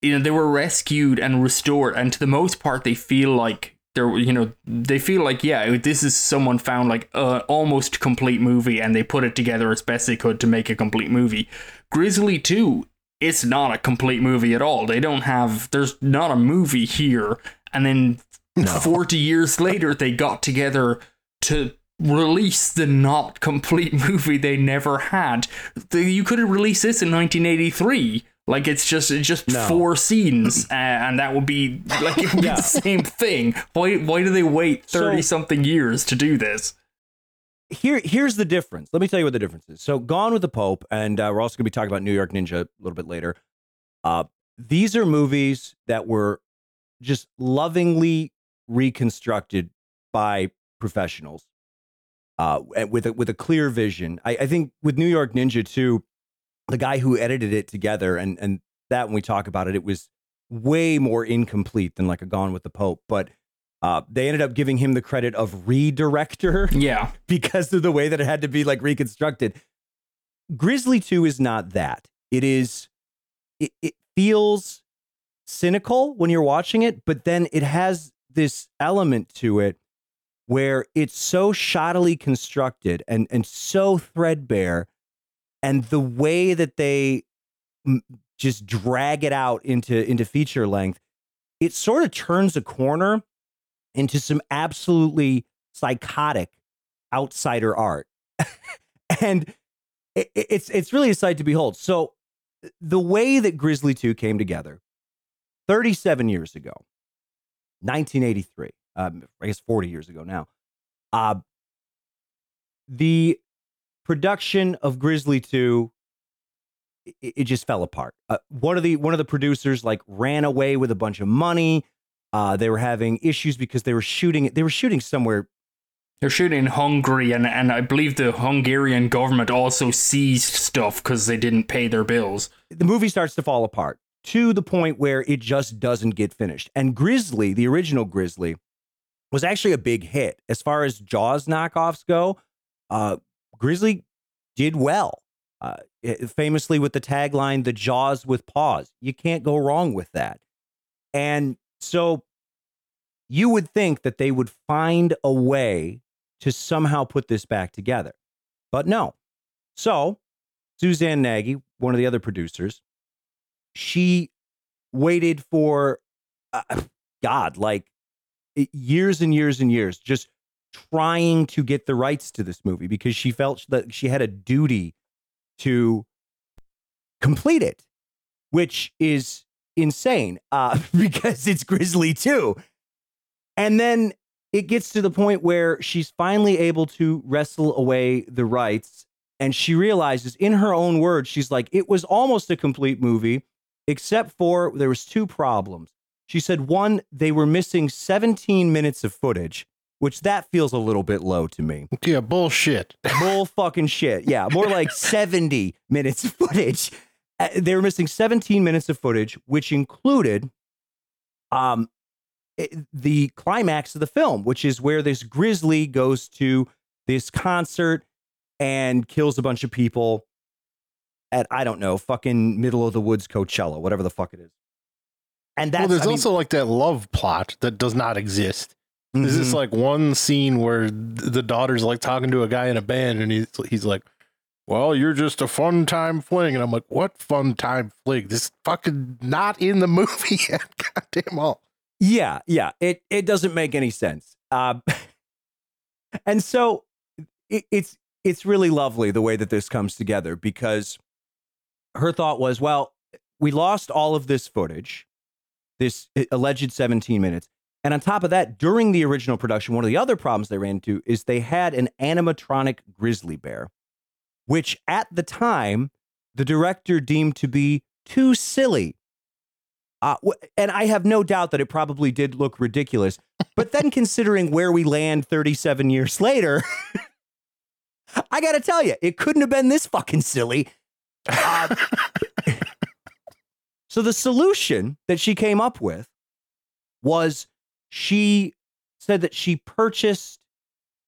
[SPEAKER 2] you know they were rescued and restored, and to the most part they feel like they're you know they feel like yeah this is someone found like a almost complete movie and they put it together as best they could to make a complete movie. Grizzly Two, it's not a complete movie at all. They don't have there's not a movie here, and then 40 years later they got together to release the not complete movie they never had you could have released this in 1983 like it's just it's just
[SPEAKER 1] No.
[SPEAKER 2] four scenes uh, and that would be like it would be the same thing why why do they wait 30
[SPEAKER 1] So-
[SPEAKER 2] something years to do this
[SPEAKER 1] Here, here's the difference. Let me tell you what the difference is. So, Gone with the Pope, and uh, we're also going to be talking about New York Ninja a little bit later. Uh, these are movies that were just lovingly reconstructed by professionals uh, with a, with a clear vision. I, I think with New York Ninja too, the guy who edited it together, and and that when we talk about it, it was way more incomplete than like a Gone with the Pope, but. Uh, they ended up giving him the credit of redirector
[SPEAKER 2] yeah
[SPEAKER 1] because of the way that it had to be like reconstructed. Grizzly 2 is not that. It is it, it feels cynical when you're watching it, but then it has this element to it where it's so shoddily constructed and and so threadbare and the way that they m- just drag it out into into feature length it sort of turns a corner into some absolutely psychotic outsider art. And it, it- it's it's really a sight to behold. So the way that grizzly 2 came together 37 years ago 1983 um, i guess 40 years ago now uh, the production of grizzly 2 it, it just fell apart uh, one of the one of the producers like ran away with a bunch of money uh, they were having issues because they were shooting they were shooting somewhere
[SPEAKER 2] they're shooting in Hungary, and, and I believe the Hungarian government also seized stuff because they didn't pay their bills.
[SPEAKER 1] the movie starts to fall apart to the point where it just doesn't get finished. And Grizzly, the original Grizzly, was actually a big hit. As far as Jaws knockoffs go, uh, Grizzly did well. Uh, famously with the tagline, the Jaws with paws. You can't go wrong with that. And so you would think that they would find a way to somehow put this back together. But no. So Suzanne Nagy, one of the other producers, she waited for uh, God, like years and years and years, just trying to get the rights to this movie because she felt that she had a duty to complete it, which is insane uh, because it's Grizzly Two. And then it gets to the point where she's finally able to wrestle away the rights and she realizes in her own words she's like it was almost a complete movie except for there was two problems. She said one they were missing 17 minutes of footage which that feels a little bit low to me.
[SPEAKER 3] Yeah, bullshit.
[SPEAKER 1] bull fucking shit. Yeah more like 70 minutes of footage. Uh, they were missing 17 minutes of footage which included um the climax of the film which is where this grizzly goes to this concert and kills a bunch of people at I don't know, fucking middle of the woods Coachella, whatever the fuck it is. And that's
[SPEAKER 3] well, there's
[SPEAKER 1] I mean-
[SPEAKER 3] also like that love plot that does not exist. There's this
[SPEAKER 1] Mhm.
[SPEAKER 3] like one scene where the daughter's like talking to a guy in a band, and he's he's like, "Well, you're just a fun time fling," and I'm like, "What fun time fling? This fucking not in the movie yet. Goddamn all."
[SPEAKER 1] Yeah, yeah. It it doesn't make any sense. Uh, and so it, it's it's really lovely the way that this comes together because her thought was, well, we lost all of this footage, this alleged 17 minutes. And on top of that, during the original production, one of the other problems they ran into is they had an animatronic grizzly bear, which at the time the director deemed to be too silly uh, and I have no doubt that it probably did look ridiculous. But then considering where we land 37 years later, I got to tell you, it couldn't have been this fucking silly. Uh, so the solution that she came up with was she said that she purchased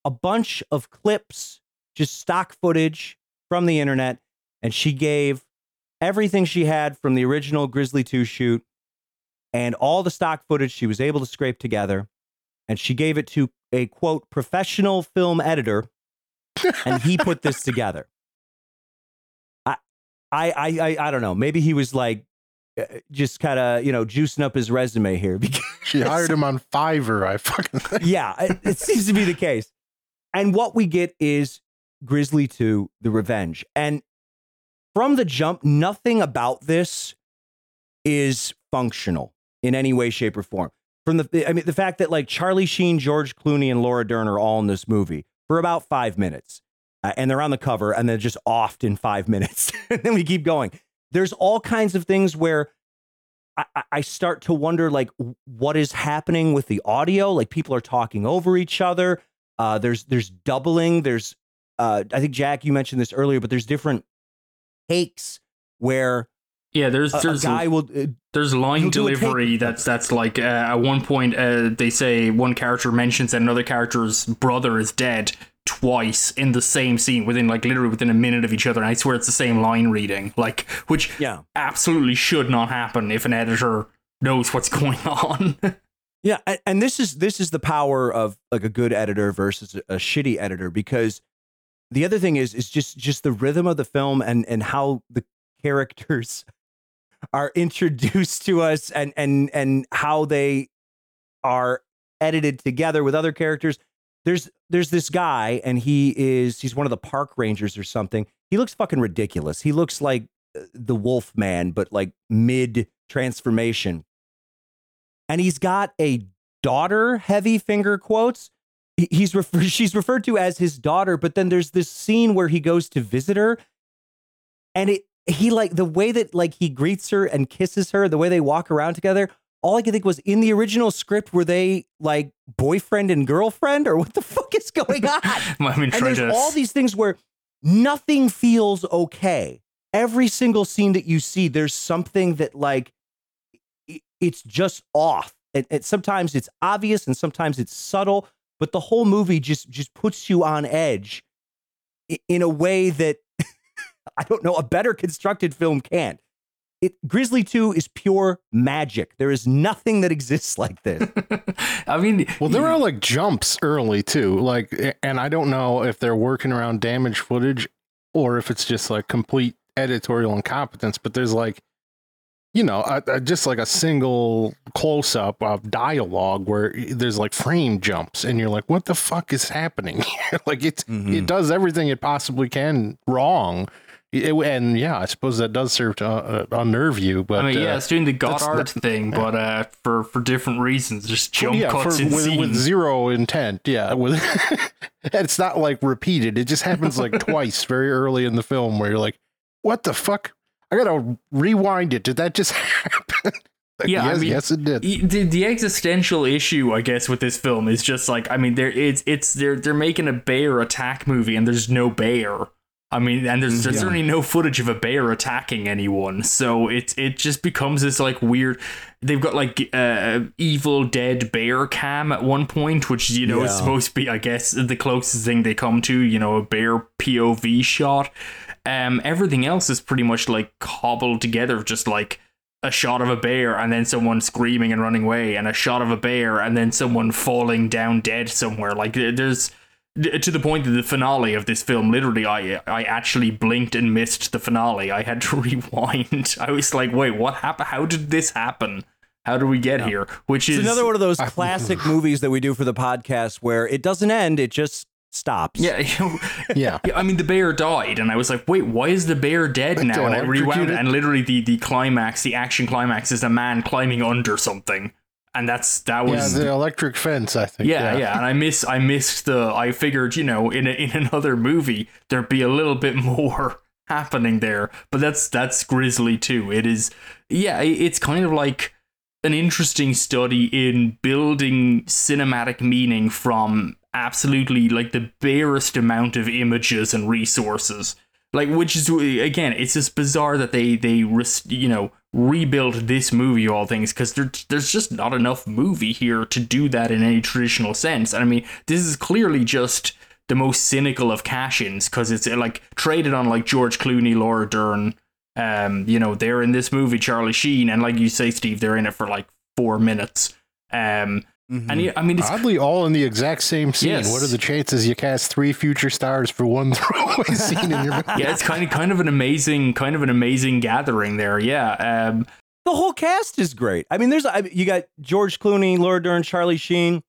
[SPEAKER 1] a bunch of clips, just stock footage from the internet, and she gave everything she had from the original Grizzly 2 shoot and all the stock footage she was able to scrape together. And she gave it to a quote professional film editor, and he put this together. I, I, I, I don't know. Maybe he was like uh, just kind of you know juicing up his resume here because
[SPEAKER 3] She hired him on Fiverr. I fucking think.
[SPEAKER 1] yeah, it, it seems to be the case. And what we get is Grizzly 2, The Revenge. And from the jump, nothing about this is functional in any way, shape, or form. From the, I mean, the fact that like Charlie Sheen, George Clooney, and Laura Dern are all in this movie for about five minutes, uh, and they're on the cover, and they're just offed in five minutes, and then we keep going. There's all kinds of things where I, I- start to wonder like what is happening with the audio. Like people are talking over each other. Uh, there's there's doubling. There's uh, I think Jack you mentioned this earlier, but there's different takes where
[SPEAKER 2] Yeah, there's
[SPEAKER 1] a, a
[SPEAKER 2] there's
[SPEAKER 1] guy will uh,
[SPEAKER 2] there's line
[SPEAKER 1] He'll do a take.
[SPEAKER 2] delivery that's that's like uh, at one point uh, they say one character mentions that another character's brother is dead twice in the same scene within like literally within a minute of each other and I swear it's the same line reading like which
[SPEAKER 1] yeah
[SPEAKER 2] absolutely should not happen if an editor knows what's going on
[SPEAKER 1] Yeah, and, this is this is the power of like a good editor versus a shitty editor because the other thing is is just just the rhythm of the film and and how the characters are introduced to us and and and how they are edited together with other characters. There's there's this guy and he is he's one of the park rangers or something. He looks fucking ridiculous. He looks like uh, the Wolf Man, but like mid transformation and he's got a daughter heavy finger quotes he's refer- she's referred to as his daughter but then there's this scene where he goes to visit her and it he like the way that like he greets her and kisses her the way they walk around together all i could think was in the original script were they like boyfriend and girlfriend or what the fuck is going on
[SPEAKER 2] I mean
[SPEAKER 1] and there's all these things where nothing feels okay. Every single scene that you see, there's something that like it's just off. And, and sometimes it's obvious, and sometimes it's subtle. But the whole movie just just puts you on edge in a way that I don't know a better constructed film can't. It Grizzly Two is pure magic. There is nothing that exists like this.
[SPEAKER 2] I mean
[SPEAKER 3] Well, there are like jumps early too. Like, and I don't know if they're working around damaged footage or if it's just like complete editorial incompetence. But there's like, you know, a, a- just like a single close up of dialogue where there's like frame jumps, and you're like, what the fuck is happening? like, it's
[SPEAKER 1] Mhm.
[SPEAKER 3] it does everything it possibly can wrong. It- and yeah, I suppose that does serve to uh, unnerve you. But
[SPEAKER 2] I mean, yeah,
[SPEAKER 3] uh,
[SPEAKER 2] it's doing the Godard
[SPEAKER 3] that-
[SPEAKER 2] thing, but uh, for for different reasons, just jump
[SPEAKER 3] yeah,
[SPEAKER 2] cuts
[SPEAKER 3] for,
[SPEAKER 2] in
[SPEAKER 3] with, with zero intent. Yeah, with it's not like repeated. It just happens like twice very early in the film where you're like, "What the fuck? I gotta rewind it. Did that just happen?" Like,
[SPEAKER 2] Yeah, I
[SPEAKER 3] yes,
[SPEAKER 2] mean,
[SPEAKER 3] yes, it did.
[SPEAKER 2] The, the existential issue i guess with this film is just like i mean there it's it's they're they're making a bear attack movie and there's no bear i mean and there's, there's
[SPEAKER 1] Yeah.
[SPEAKER 2] certainly no footage of a bear attacking anyone so it it just becomes this like weird they've got like uh evil dead bear cam at one point which you know is supposed to be i guess the closest thing they come to you know a bear pov shot. Um everything else is pretty much like cobbled together just like a shot of a bear and then someone screaming and running away and a shot of a bear and then someone falling down dead somewhere. Like there's to the point that the finale of this film literally i i actually blinked and missed the finale. I had to rewind. I was like wait what happened how did this happen? How do we get here? Which
[SPEAKER 1] It's
[SPEAKER 2] is
[SPEAKER 1] another one of those
[SPEAKER 3] I-
[SPEAKER 1] classic movies that we do for the podcast where it doesn't end, it just stops.
[SPEAKER 2] yeah.
[SPEAKER 3] Yeah,
[SPEAKER 2] Yeah, I mean the bear died, and I was like, "Wait, why is the bear dead now?" And I rewound,
[SPEAKER 3] electrocuted?
[SPEAKER 2] and literally the the climax, the action climax, is a man climbing under something, and that's that
[SPEAKER 3] yeah,
[SPEAKER 2] was
[SPEAKER 3] the electric fence. I think.
[SPEAKER 2] yeah, yeah, and I miss I missed the I figured, you know, in a, in another movie there'd be a little bit more happening there. But that's that's Grizzly Two. It is yeah, it's kind of like an interesting study in building cinematic meaning from absolutely like the barest amount of images and resources. Like, which is again, it's just bizarre that they they res- you know rebuilt this movie all things because there, there's just not enough movie here to do that in any traditional sense. And I mean, this is clearly just the most cynical of cash-ins because it's like traded on like George Clooney, Laura Dern. Um, you know, they're in this movie, Charlie Sheen, and like you say, Steve, they're in it for like four minutes. Um,
[SPEAKER 1] Mhm.
[SPEAKER 2] and yeah, I mean, it's
[SPEAKER 3] Oddly, all in the exact same scene.
[SPEAKER 2] Yes.
[SPEAKER 3] What are the chances you cast three future stars for one throwaway scene in your movie?
[SPEAKER 2] yeah, it's kind of kind of an amazing kind of an amazing gathering there. Yeah. Um,
[SPEAKER 1] the whole cast is great. I mean, there's I, you got George Clooney, Laura Dern, Charlie Sheen,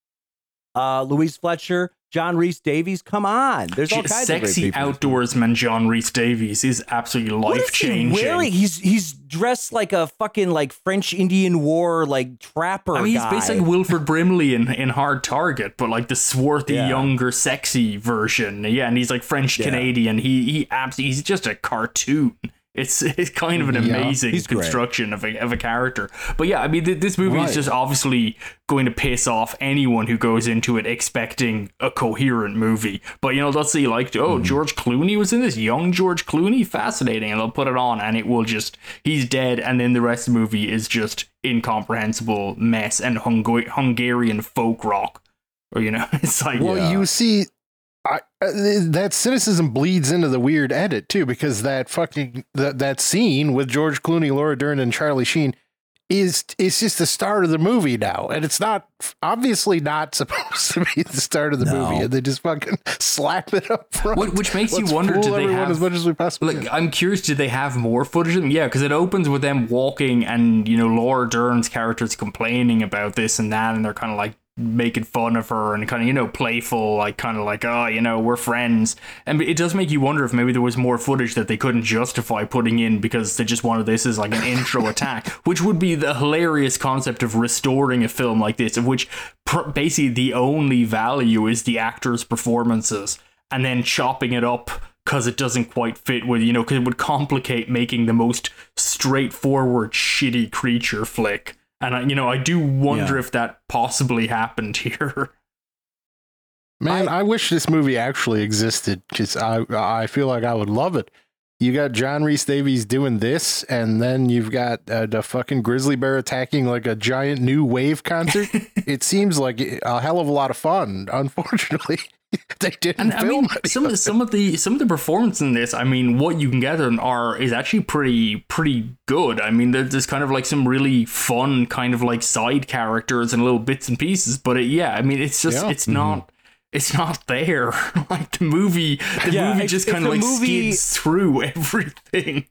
[SPEAKER 1] uh, Louise Fletcher, John Rhys-Davies. Come on, there's all kinds of
[SPEAKER 2] sexy
[SPEAKER 1] this movie.
[SPEAKER 2] outdoorsman John Rhys-Davies is absolutely life
[SPEAKER 1] is he
[SPEAKER 2] changing.
[SPEAKER 1] wearing? He's he's dressed like a fucking like French Indian War like trapper.
[SPEAKER 2] I mean, he's
[SPEAKER 1] guy.
[SPEAKER 2] basically Wilford Brimley in, in Hard Target, but like the swarthy,
[SPEAKER 1] Yeah.
[SPEAKER 2] younger, sexy version. Yeah, and he's like French
[SPEAKER 1] Yeah.
[SPEAKER 2] Canadian. He he absolutely he's just a cartoon. It's it's kind of an
[SPEAKER 3] Yeah.
[SPEAKER 2] amazing
[SPEAKER 1] He's great.
[SPEAKER 2] construction of a, of a character. But yeah, I mean, th- this movie
[SPEAKER 3] Right.
[SPEAKER 2] is just obviously going to piss off anyone who goes into it expecting a coherent movie. But you know, they'll see like, oh, hmm. George Clooney was in this, young George Clooney, fascinating, and they'll put it on, and it will just he's dead, and then the rest of the movie is just incomprehensible mess and Hungo- Hungarian folk rock. Or you know, it's like
[SPEAKER 3] Well,
[SPEAKER 1] Yeah.
[SPEAKER 3] you see, I, Uh, that cynicism bleeds into the weird edit too, because that fucking that that scene with George Clooney, Laura Dern, and Charlie Sheen is it's just the start of the movie now, and it's not obviously not supposed to be the start of the
[SPEAKER 1] No.
[SPEAKER 3] movie, and they just fucking slap it up front,
[SPEAKER 2] Which- which makes you
[SPEAKER 3] Let's
[SPEAKER 2] wonder,
[SPEAKER 3] fool
[SPEAKER 2] do they have-
[SPEAKER 3] as much as we possibly
[SPEAKER 2] Like,
[SPEAKER 3] can.
[SPEAKER 2] I'm curious, did they have more footage of them? Yeah, because it opens with them walking and, you know, Laura Dern's character's complaining about this and that, and they're kind of like making fun of her and kind of, you know, playful, like, kind of like, oh, you know, we're friends. And it does make you wonder if maybe there was more footage that they couldn't justify putting in because they just wanted this as like an intro attack, which would be the hilarious concept of restoring a film like this, of which pr- basically the only value is the actors' performances and then chopping it up because it doesn't quite fit with you know because it would complicate making the most straightforward shitty creature flick and I, you know i do wonder
[SPEAKER 1] Yeah.
[SPEAKER 2] if that possibly happened here
[SPEAKER 3] Man, I, wish this movie actually existed because I I feel like I would love it. You got John Rhys-Davies doing this, and then you've got uh, the fucking grizzly bear attacking like a giant new wave concert. it seems like a hell of a lot of fun. Unfortunately, they didn't
[SPEAKER 2] and i mean some of the, some of the some of the performance in this i mean what you can gather are is actually pretty pretty good i mean there- there's kind of like some really fun kind of like side characters and little bits and pieces but it, yeah i mean it's just
[SPEAKER 3] Yeah.
[SPEAKER 2] it's not it's not there like the movie the
[SPEAKER 1] Yeah,
[SPEAKER 2] movie
[SPEAKER 1] it's-
[SPEAKER 2] just kind of like
[SPEAKER 1] movie-
[SPEAKER 2] skids through everything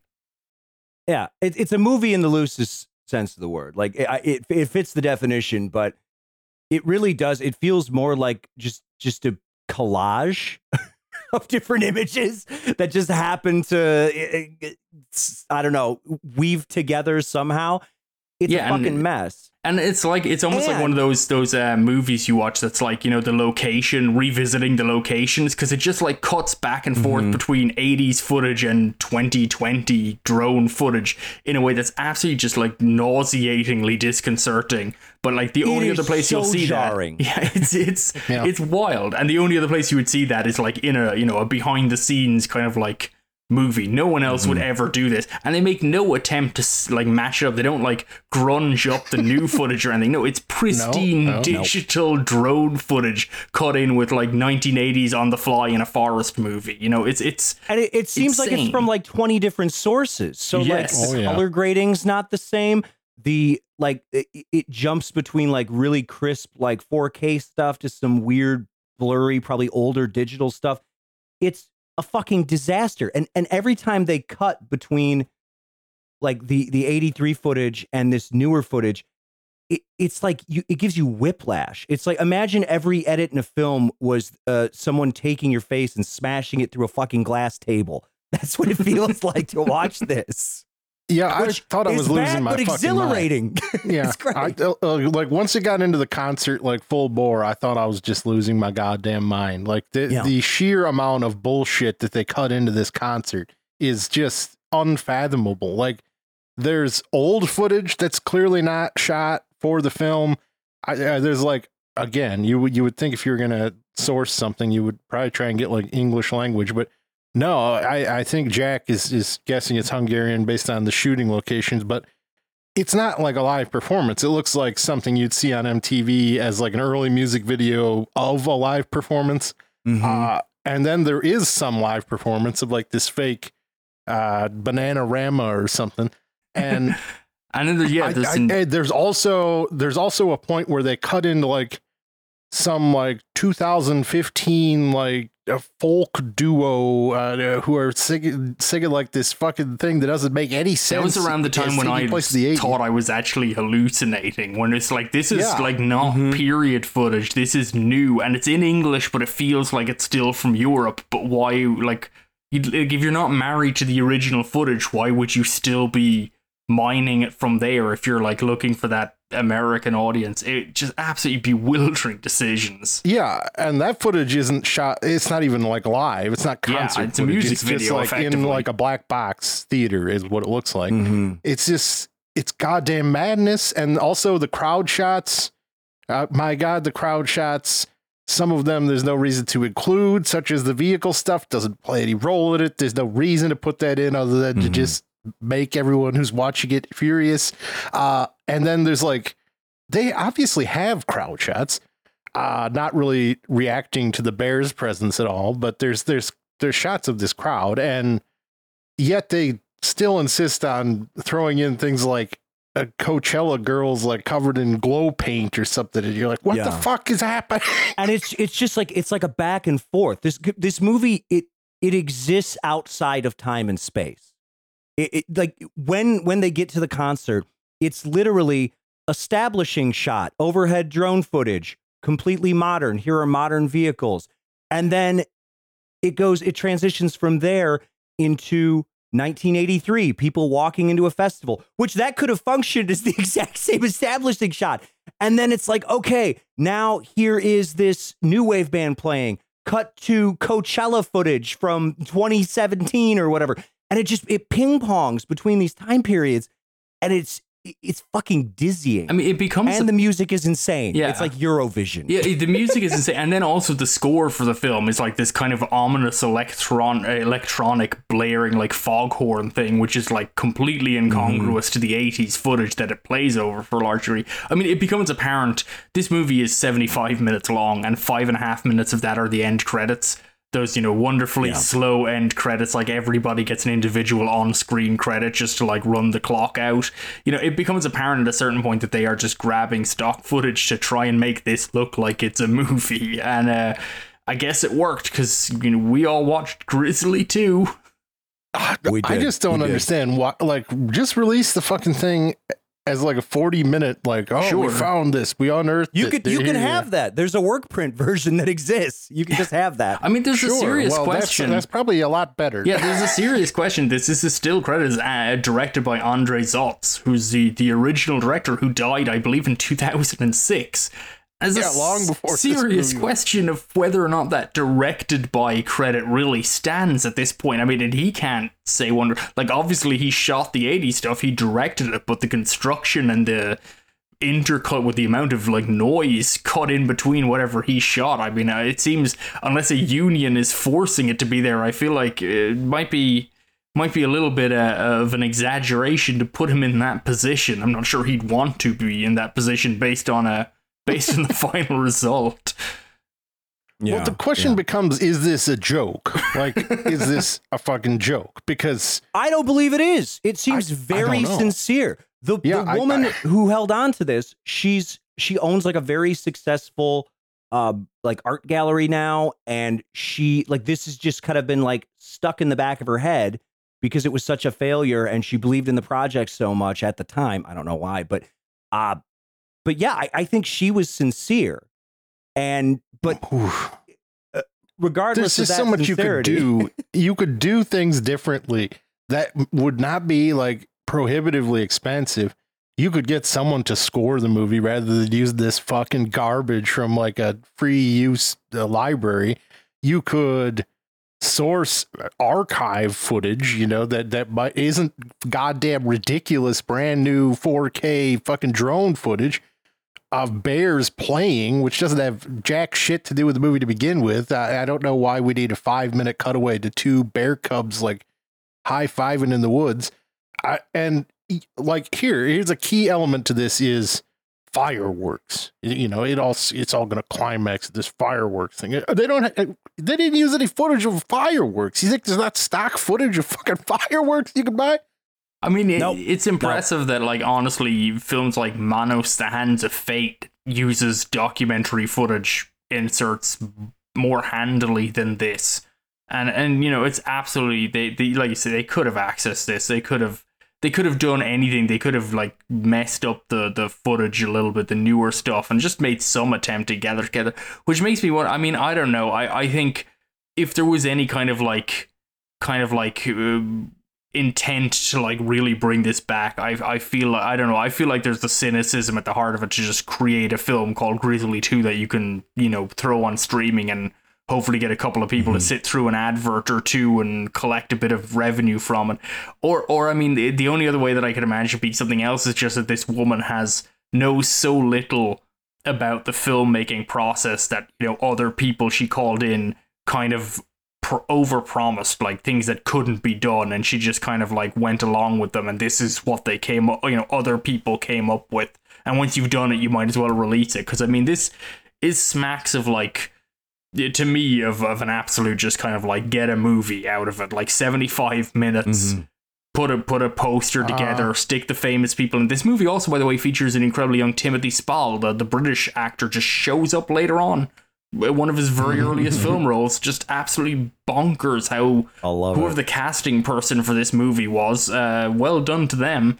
[SPEAKER 1] Yeah, it, it's a movie in the loosest sense of the word. Like it, it, it fits the definition, but it really does. It feels more like just just a collage of different images that just happen to, eh, eh, I don't know, weave together somehow. It's
[SPEAKER 2] Yeah,
[SPEAKER 1] a fucking mess.
[SPEAKER 2] And it's like it's almost like one of those those uh, movies you watch that's like you know the location revisiting the locations because it just like cuts back and forth
[SPEAKER 1] Mhm.
[SPEAKER 2] between 80s footage and 2020 drone footage in a way that's absolutely just like nauseatingly disconcerting. But like the
[SPEAKER 1] It
[SPEAKER 2] only other place you'll see
[SPEAKER 1] jarring.
[SPEAKER 2] that, yeah, it's it's
[SPEAKER 3] Yeah.
[SPEAKER 2] it's wild. And the only other place you would see that is like in a you know a behind the scenes kind of like movie. No one else would mm-hmm. ever do this, and they make no attempt to like mash it up. They don't like grunge up the new footage or anything. No, it's pristine
[SPEAKER 3] no, no.
[SPEAKER 2] digital drone footage cut in with like 1980s on the fly in a forest movie. You know, it's it's
[SPEAKER 1] And it, it seems like it's from like 20 different sources. So
[SPEAKER 2] Yes.
[SPEAKER 1] like
[SPEAKER 3] Oh, yeah.
[SPEAKER 1] color grading's not the same. The like it, it jumps between like really crisp like 4K stuff to some weird blurry probably older digital stuff. It's a fucking disaster. And and every time they cut between like the the 83 footage and this newer footage it, it's like you it gives you whiplash. It's like imagine every edit in a film was uh, someone taking your face and smashing it through a fucking glass table. That's what it feels like to watch this
[SPEAKER 3] Yeah, I thought I was losing
[SPEAKER 1] bad,
[SPEAKER 3] my
[SPEAKER 1] but
[SPEAKER 3] fucking mind.
[SPEAKER 1] exhilarating
[SPEAKER 3] Yeah,
[SPEAKER 1] it's great
[SPEAKER 3] I, uh, uh, like once it got into the concert, like full bore, I thought I was just losing my goddamn mind. Like the
[SPEAKER 1] Yeah.
[SPEAKER 3] the sheer amount of bullshit that they cut into this concert is just unfathomable. Like there's old footage that's clearly not shot for the film. I, uh, there's like again, you would you would think if you're gonna source something, you would probably try and get like English language, but no, I, I think Jack is is guessing it's Hungarian based on the shooting locations, but it's not like a live performance. It looks like something you'd see on MTV as like an early music video of a live performance.
[SPEAKER 1] Mhm.
[SPEAKER 3] Uh, and then there is some live performance of like this fake uh, Bananarama or something. And
[SPEAKER 2] And then there, yeah,
[SPEAKER 3] I-
[SPEAKER 2] there's
[SPEAKER 3] I- eh, there's also there's also a point where they cut into like some like 2015 like a folk duo uh, who are singing, singing like this fucking thing that doesn't make any sense.
[SPEAKER 2] that was around the time when I
[SPEAKER 3] place in the 80s.
[SPEAKER 2] thought I was actually hallucinating. When it's like this is
[SPEAKER 3] Yeah.
[SPEAKER 2] like not
[SPEAKER 1] Mhm.
[SPEAKER 2] period footage. This is new, and it's in English, but it feels like it's still from Europe. But why? Like, you'd, like if you're not married to the original footage, why would you still be mining it from there? If you're like looking for that American audience, it just absolutely bewildering decisions.
[SPEAKER 3] Yeah, and that footage isn't shot. It's not even like live. It's not
[SPEAKER 2] Yeah,
[SPEAKER 3] concert.
[SPEAKER 2] it's a music
[SPEAKER 3] it's just
[SPEAKER 2] video,
[SPEAKER 3] like in like a black box theater is what it looks like.
[SPEAKER 1] Mhm.
[SPEAKER 3] It's just it's goddamn madness, and also the crowd shots. Uh, my God, the crowd shots. Some of them there's no reason to include, such as the vehicle stuff doesn't play any role in it. There's no reason to put that in other than to
[SPEAKER 1] Mhm.
[SPEAKER 3] just make everyone who's watching it furious. Uh, and then there's like they obviously have crowd shots, uh, not really reacting to the Bears' presence at all. But there's there's there's shots of this crowd, and yet they still insist on throwing in things like a Coachella girls like covered in glow paint or something, and you're like, what the fuck is happening?
[SPEAKER 1] and it's it's just like it's like a back and forth. This this movie it it exists outside of time and space. It, it like when when they get to the concert, it's literally establishing shot, overhead drone footage, completely modern. Here are modern vehicles, and then it goes it transitions from there into 1983 people walking into a festival which that could have functioned as the exact same establishing shot. And then it's like okay now here is this new wave band playing. Cut to coachella footage from 2017 or whatever. And it just it ping pongs between these time periods and it's it's fucking dizzying
[SPEAKER 2] I mean, it becomes
[SPEAKER 1] and
[SPEAKER 2] a
[SPEAKER 1] the music is insane
[SPEAKER 2] Yeah.
[SPEAKER 1] it's like eurovision
[SPEAKER 2] Yeah, the music is insane, and then also the score for the film is like this kind of ominous electron, electronic blaring like foghorn thing, which is like completely mm-hmm. incongruous to the '80s footage that it plays over for large degree. I mean, it becomes apparent this movie is 75 minutes long, and five and a half minutes of that are the end credits. Those, you know, wonderfully
[SPEAKER 1] Yeah.
[SPEAKER 2] slow end credits, like everybody gets an individual on screen credit just to like run the clock out. You know, it becomes apparent at a certain point that they are just grabbing stock footage to try and make this look like it's a movie. And uh, I guess it worked because, you know, we all watched Grizzly Two.
[SPEAKER 1] We
[SPEAKER 3] I just don't
[SPEAKER 1] We did.
[SPEAKER 3] understand why. Like, just release the fucking thing as like a 40 minute, like, oh,
[SPEAKER 2] Sure.
[SPEAKER 3] we found this, we unearthed
[SPEAKER 1] you
[SPEAKER 3] it.
[SPEAKER 1] could you
[SPEAKER 3] They're
[SPEAKER 1] can have that there's a work print version that exists you can just have that
[SPEAKER 2] I mean, there's
[SPEAKER 3] Sure.
[SPEAKER 2] a serious
[SPEAKER 3] well,
[SPEAKER 2] question.
[SPEAKER 3] That's, probably a lot better.
[SPEAKER 2] Yeah, there's a serious question. This this is a still credit uh, directed by Andre Szots, who's the, the original director who died, I believe, in 2006. As
[SPEAKER 3] Yeah,
[SPEAKER 2] a
[SPEAKER 3] long before
[SPEAKER 2] serious question of whether or not that directed by credit really stands at this point. I mean, and he can't say one. Like, obviously, he shot the 80s stuff, he directed it, but the construction and the intercut with the amount of like noise cut in between whatever he shot. I mean, uh, it seems unless a union is forcing it to be there, I feel like it might be might be a little bit uh, of an exaggeration to put him in that position. I'm not sure he'd want to be in that position based on a based on the final result.
[SPEAKER 1] yeah
[SPEAKER 3] well, the question
[SPEAKER 1] yeah.
[SPEAKER 3] becomes is this a joke? Like, is this a fucking joke? Because
[SPEAKER 1] I don't believe it is. It seems
[SPEAKER 3] I
[SPEAKER 1] very
[SPEAKER 3] don't
[SPEAKER 1] sincere. The,
[SPEAKER 3] Yeah,
[SPEAKER 1] the
[SPEAKER 3] I-
[SPEAKER 1] woman
[SPEAKER 3] I-
[SPEAKER 1] who held on to this, she's she owns like a very successful uh like art gallery now and she like this has just kind of been like stuck in the back of her head because it was such a failure and she believed in the project so much at the time. I don't know why, but uh but yeah, I, I think she was sincere. And but
[SPEAKER 3] oof,
[SPEAKER 1] regardless
[SPEAKER 3] there's just
[SPEAKER 1] of
[SPEAKER 3] so much
[SPEAKER 1] sincerity,
[SPEAKER 3] you could do. you could do things differently that would not be like prohibitively expensive. You could get someone to score the movie rather than use this fucking garbage from like a free use uh, library. You could source archive footage, you know, that that might, isn't goddamn ridiculous brand new 4K fucking drone footage. Of bears playing, which doesn't have jack shit to do with the movie to begin with. I, I don't know why we need a five minute cutaway to two bear cubs like high fiving in the woods. I, and like here, here's a key element to this is fireworks. You know, it all it's all going to climax this fireworks thing. Uh, they don't. Have, uh, they didn't use any footage of fireworks. You think there's not stock footage of fucking fireworks you can buy?
[SPEAKER 2] I mean, it, nope. it's impressive nope. that, like, honestly, films like Manos, The Hands of Fate uses documentary footage inserts more handily than this. And, and you know, it's absolutely, they, they like you said, they could have accessed this. They could have, they could have done anything. They could have, like, messed up the, the footage a little bit, the newer stuff, and just made some attempt to gather together, which makes me want, I mean, I don't know. I, I think if there was any kind of, like, kind of like, uh, intent to like really bring this back. I I feel like I don't know. I feel like there's the cynicism at the heart of it to just create a film called Grizzly Two that you can you know throw on streaming and hopefully get a couple of people mm-hmm. to sit through an advert or two and collect a bit of revenue from it. Or or I mean the, the only other way that I could imagine being something else is just that this woman has knows so little about the filmmaking process that you know other people she called in kind of pr- over promised like things that couldn't be done and she just kind of like went along with them and this is what they came up you know other people came up with and once you've done it you might as well release it because i mean this is smacks of like to me of, of an absolute just kind of like get a movie out of it like 75 minutes mm-hmm. put a put a poster ah. together uh. stick the famous people in this movie also by the way features an incredibly young timothy spall the, the british actor just shows up later on one of his very earliest film roles. Just absolutely bonkers how whoever
[SPEAKER 1] it.
[SPEAKER 2] the casting person for this movie was. Uh, well done to them.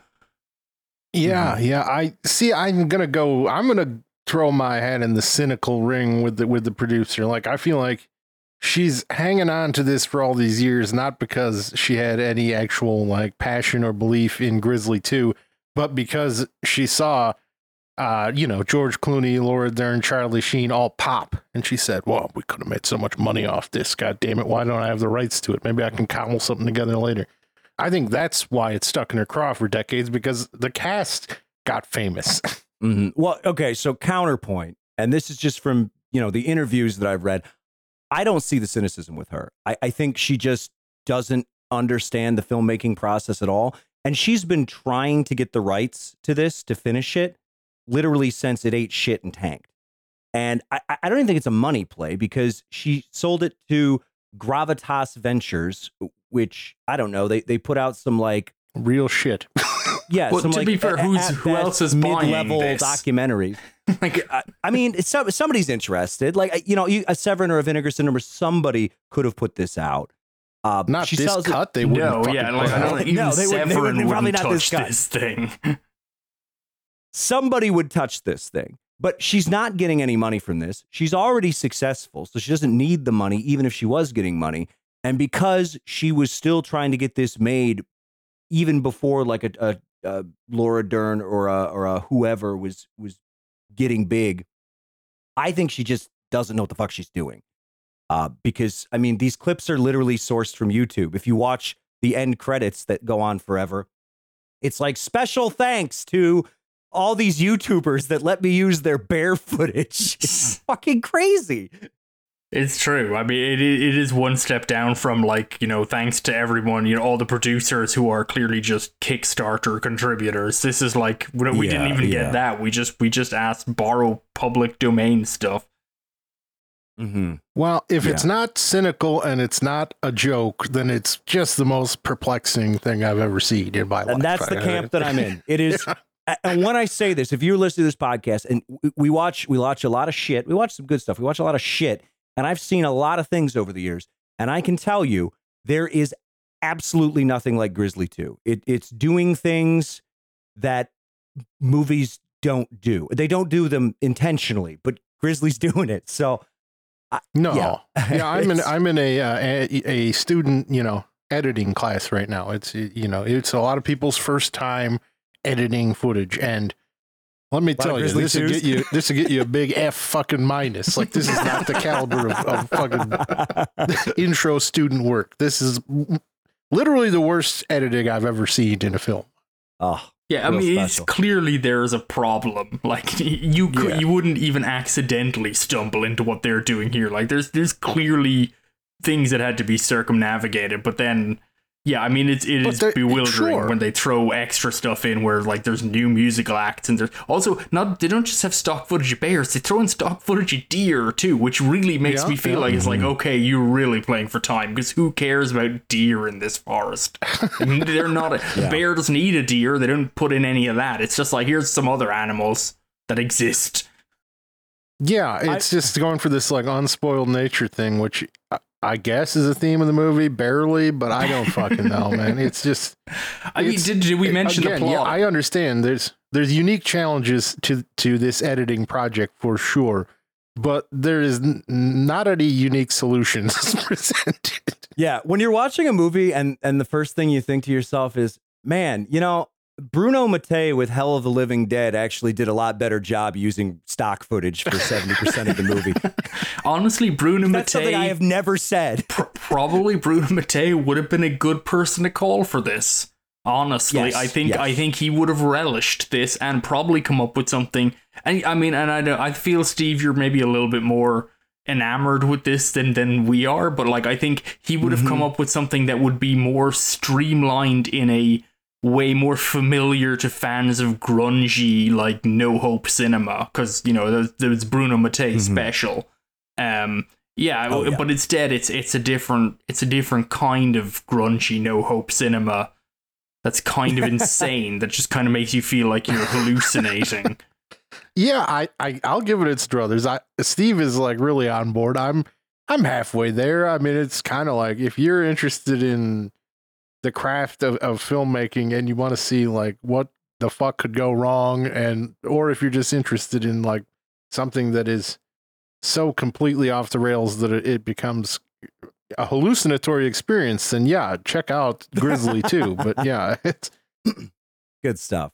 [SPEAKER 3] Yeah, mm-hmm. yeah. I see. I'm gonna go. I'm gonna throw my hat in the cynical ring with the with the producer. Like I feel like she's hanging on to this for all these years, not because she had any actual like passion or belief in Grizzly Two, but because she saw uh, you know, George Clooney, Laura Dern, Charlie Sheen all pop. And she said, Well, we could have made so much money off this. God damn it. Why don't I have the rights to it? Maybe I can cobble something together later. I think that's why it's stuck in her craw for decades because the cast got famous.
[SPEAKER 1] Mm-hmm. Well, okay. So, counterpoint, and this is just from, you know, the interviews that I've read. I don't see the cynicism with her. I, I think she just doesn't understand the filmmaking process at all. And she's been trying to get the rights to this to finish it literally since it ate shit and tanked. And I, I don't even think it's a money play because she sold it to Gravitas Ventures, which I don't know. They they put out some like
[SPEAKER 3] real shit.
[SPEAKER 1] Yeah,
[SPEAKER 2] well,
[SPEAKER 1] some,
[SPEAKER 2] to
[SPEAKER 1] like,
[SPEAKER 2] be fair, who's who else is
[SPEAKER 1] mid-level
[SPEAKER 2] buying this?
[SPEAKER 1] documentaries? like, I, I mean, so, somebody's interested. Like, you know, you, a Severin or a Vinegar Syndrome or somebody could have put this out.
[SPEAKER 3] Uh, not she this cut. It, they wouldn't.
[SPEAKER 2] No, yeah, like, I don't, even no, they would, they would probably not this, this thing
[SPEAKER 1] somebody would touch this thing. But she's not getting any money from this. She's already successful, so she doesn't need the money, even if she was getting money. And because she was still trying to get this made, even before like a, a, a Laura Dern or a, or a whoever was was getting big, I think she just doesn't know what the fuck she's doing. Uh, because I mean, these clips are literally sourced from YouTube. If you watch the end credits that go on forever, it's like special thanks to all these YouTubers that let me use their bear footage. It's fucking crazy.
[SPEAKER 2] It's true. I mean, it it is one step down from like you know, thanks to everyone, you know, all the producers who are clearly just Kickstarter contributors. This is like we, we yeah, didn't even yeah. get that. We just we just asked borrow public domain stuff.
[SPEAKER 1] Mm-hmm.
[SPEAKER 3] Well, if yeah. it's not cynical and it's not a joke, then it's just the most perplexing thing I've ever seen in my
[SPEAKER 1] and
[SPEAKER 3] life.
[SPEAKER 1] And that's the camp that I'm in. It is and when I say this, if you're listening to this podcast and we watch, we watch a lot of shit. We watch some good stuff. We watch a lot of shit, and I've seen a lot of things over the years. And I can tell you, there is absolutely nothing like Grizzly Two. It, it's doing things that movies don't do. They don't do them intentionally, but Grizzly's doing it. So
[SPEAKER 3] I, no, yeah, yeah I'm in I'm in a, uh, a a student, you know, editing class right now. It's you know, it's a lot of people's first time editing footage. And let me tell you, this will get you this will get you a big F fucking minus. Like this is not the caliber of, of fucking intro student work. This is literally the worst editing I've ever seen in a film.
[SPEAKER 1] Oh,
[SPEAKER 2] Yeah, I mean,
[SPEAKER 1] special.
[SPEAKER 2] it's clearly there's a problem. Like you could,
[SPEAKER 1] Yeah.
[SPEAKER 2] you wouldn't even accidentally stumble into what they're doing here. Like there's there's clearly things that had to be circumnavigated, but then yeah, I mean it's it
[SPEAKER 3] But
[SPEAKER 2] is
[SPEAKER 3] they-
[SPEAKER 2] bewildering
[SPEAKER 3] sure.
[SPEAKER 2] when they throw extra stuff in where like there's new musical acts and there's also not they don't just have stock footage of bears, they throw in stock footage of deer too, which really makes
[SPEAKER 3] Yeah,
[SPEAKER 2] me feel
[SPEAKER 3] yeah.
[SPEAKER 2] like it's like
[SPEAKER 1] Mm-hmm.
[SPEAKER 2] okay, you're really playing for time because who cares about deer in this forest? I mean, they're not a
[SPEAKER 1] Yeah.
[SPEAKER 2] bear doesn't eat a deer. They don't put in any of that. It's just like here's some other animals that exist.
[SPEAKER 3] Yeah, it's just going for this like unspoiled nature thing, which I- guess is a theme of the movie, barely, but I don't fucking know, man. It's just
[SPEAKER 2] I mean, did, did we mention
[SPEAKER 3] again,
[SPEAKER 2] the
[SPEAKER 3] yeah,
[SPEAKER 2] plot?
[SPEAKER 3] I understand. There's there's unique challenges to to this editing project for sure, but there is n- not any unique solutions presented.
[SPEAKER 1] Yeah, when you're watching a movie and and the first thing you think to yourself is, man, you know, Bruno Mattei with Hell of the Living Dead actually did a lot better job using stock footage for 70% of the movie.
[SPEAKER 2] Honestly, Bruno
[SPEAKER 1] That's something I have never said.
[SPEAKER 2] pr- probably Bruno Mattei would have been a good person to call for this. Honestly,
[SPEAKER 1] Yes,
[SPEAKER 2] I think
[SPEAKER 1] yes.
[SPEAKER 2] I think he would have relished this and probably come up with something. And I mean, and I know- I feel Steve, you're maybe a little bit more enamored with this than than we are, but like I think he would have come
[SPEAKER 1] Mm-hmm.
[SPEAKER 2] up with something that would be more streamlined in a way more familiar to fans of grungy like no hope cinema because you know there, there was Bruno Mattei special. Um, yeah,
[SPEAKER 1] Mm-hmm. Oh, yeah.
[SPEAKER 2] but instead it's it's a different it's a different kind of grungy no hope cinema. That's kind of insane. That just kind of makes you feel like you're hallucinating.
[SPEAKER 3] yeah, I, I I'll give it its druthers. I Steve is like really on board. I'm I'm halfway there. I mean, it's kind of like if you're interested in the craft of, of filmmaking and you want to see like what the fuck could go wrong and or if you're just interested in like something that is so completely off the rails that it, becomes a hallucinatory experience then yeah check out grizzly two but yeah it's
[SPEAKER 1] Good stuff.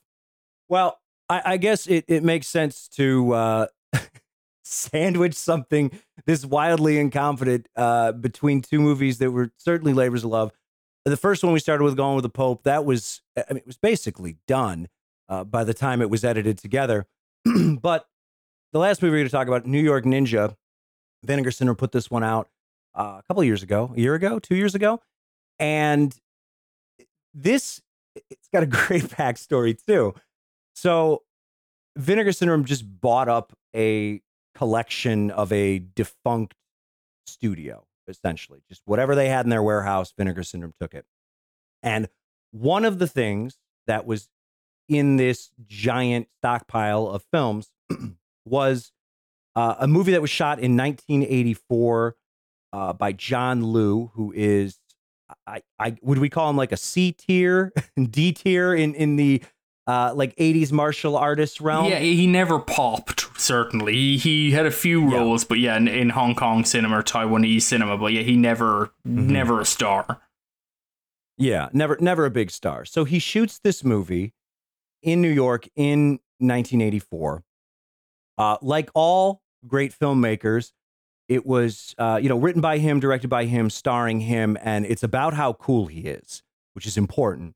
[SPEAKER 1] Well, I, I guess it, it makes sense to uh, sandwich something this wildly incompetent uh, between two movies that were certainly labors of love. The first one we started with Gone with the Pope, that was, I mean, it was basically done uh, by the time it was edited together. but the last movie we're going to talk about, New York Ninja, Vinegar Syndrome put this one out uh, a couple years ago, a year ago, two years ago. And this, it's got a great backstory too. So, Vinegar Syndrome just bought up a collection of a defunct studio, essentially. Just whatever they had in their warehouse, Vinegar Syndrome took it. And one of the things that was in this giant stockpile of films was uh, a movie that was shot in 1984 uh, by John Liu, who is I, I would we call him like a C tier, D tier in in the uh, like 80s martial artist realm.
[SPEAKER 2] Yeah, he never popped. Certainly, he, he had a few
[SPEAKER 1] Yeah.
[SPEAKER 2] roles, but yeah, in, in Hong Kong cinema or Taiwanese cinema. But yeah, he never,
[SPEAKER 1] Mhm.
[SPEAKER 2] never a star.
[SPEAKER 1] Yeah, never never a big star. So he shoots this movie in New York in 1984. Uh, like all great filmmakers, it was uh, you know written by him, directed by him, starring him, and it's about how cool he is, which is important.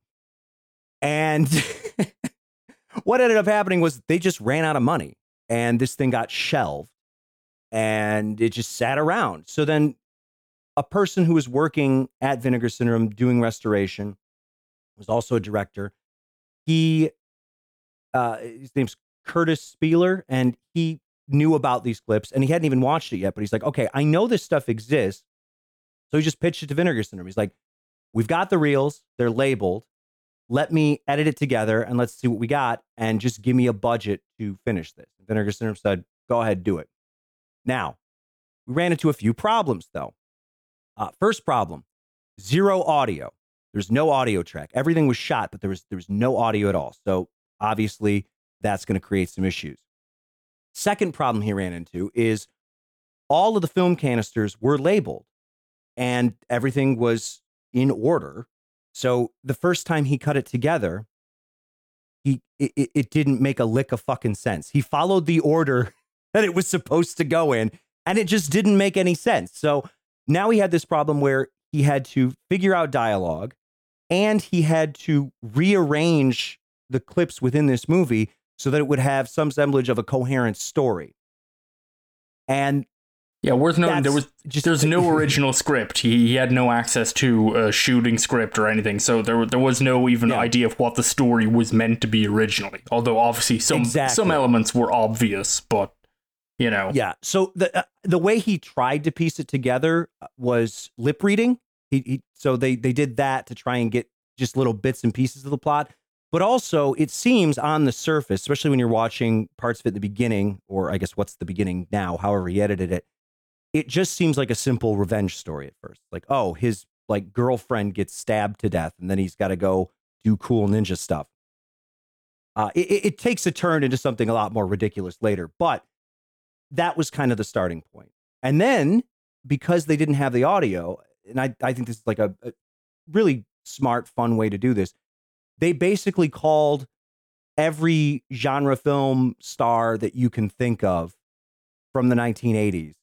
[SPEAKER 1] And what ended up happening was they just ran out of money, and this thing got shelved, and it just sat around. So then a person who was working at Vinegar Syndrome doing restoration was also a director. He, uh, his name's Kurtis Spieler, and he knew about these clips and he hadn't even watched it yet. But he's like, okay, I know this stuff exists. So he just pitched it to Vinegar Syndrome. He's like, we've got the reels, they're labeled. Let me edit it together and let's see what we got and just give me a budget to finish this. Vinegar Syndrome said, go ahead, do it. Now, we ran into a few problems though. Uh, first problem zero audio. There's no audio track. Everything was shot, but there was there was no audio at all. So obviously, that's going to create some issues. Second problem he ran into is all of the film canisters were labeled, and everything was in order. So the first time he cut it together, he it, it- didn't make a lick of fucking sense. He followed the order that it was supposed to go in, and it just didn't make any sense. So now he had this problem where he had to figure out dialogue and he had to rearrange the clips within this movie so that it would have some semblance of a coherent story. And
[SPEAKER 2] yeah, worth noting there was
[SPEAKER 1] just-
[SPEAKER 2] there's no original script. He, he had no access to a shooting script or anything, so there there was no even
[SPEAKER 1] Yeah.
[SPEAKER 2] idea of what the story was meant to be originally. Although obviously some
[SPEAKER 1] Exactly.
[SPEAKER 2] some elements were obvious, but you know,
[SPEAKER 1] Yeah. So the uh, the way he tried to piece it together uh, was lip reading. He, he so they they did that to try and get just little bits and pieces of the plot. But also, it seems on the surface, especially when you're watching parts of it in the beginning, or I guess what's the beginning now, however he edited it, it just seems like a simple revenge story at first. Like, oh, his like girlfriend gets stabbed to death, and then he's got to go do cool ninja stuff. Uh, it, it- takes a turn into something a lot more ridiculous later, but that was kind of the starting point. And then because they didn't have the audio, and I, I think this is like a, a really smart, fun way to do this, they basically called every genre film star that you can think of from the 1980s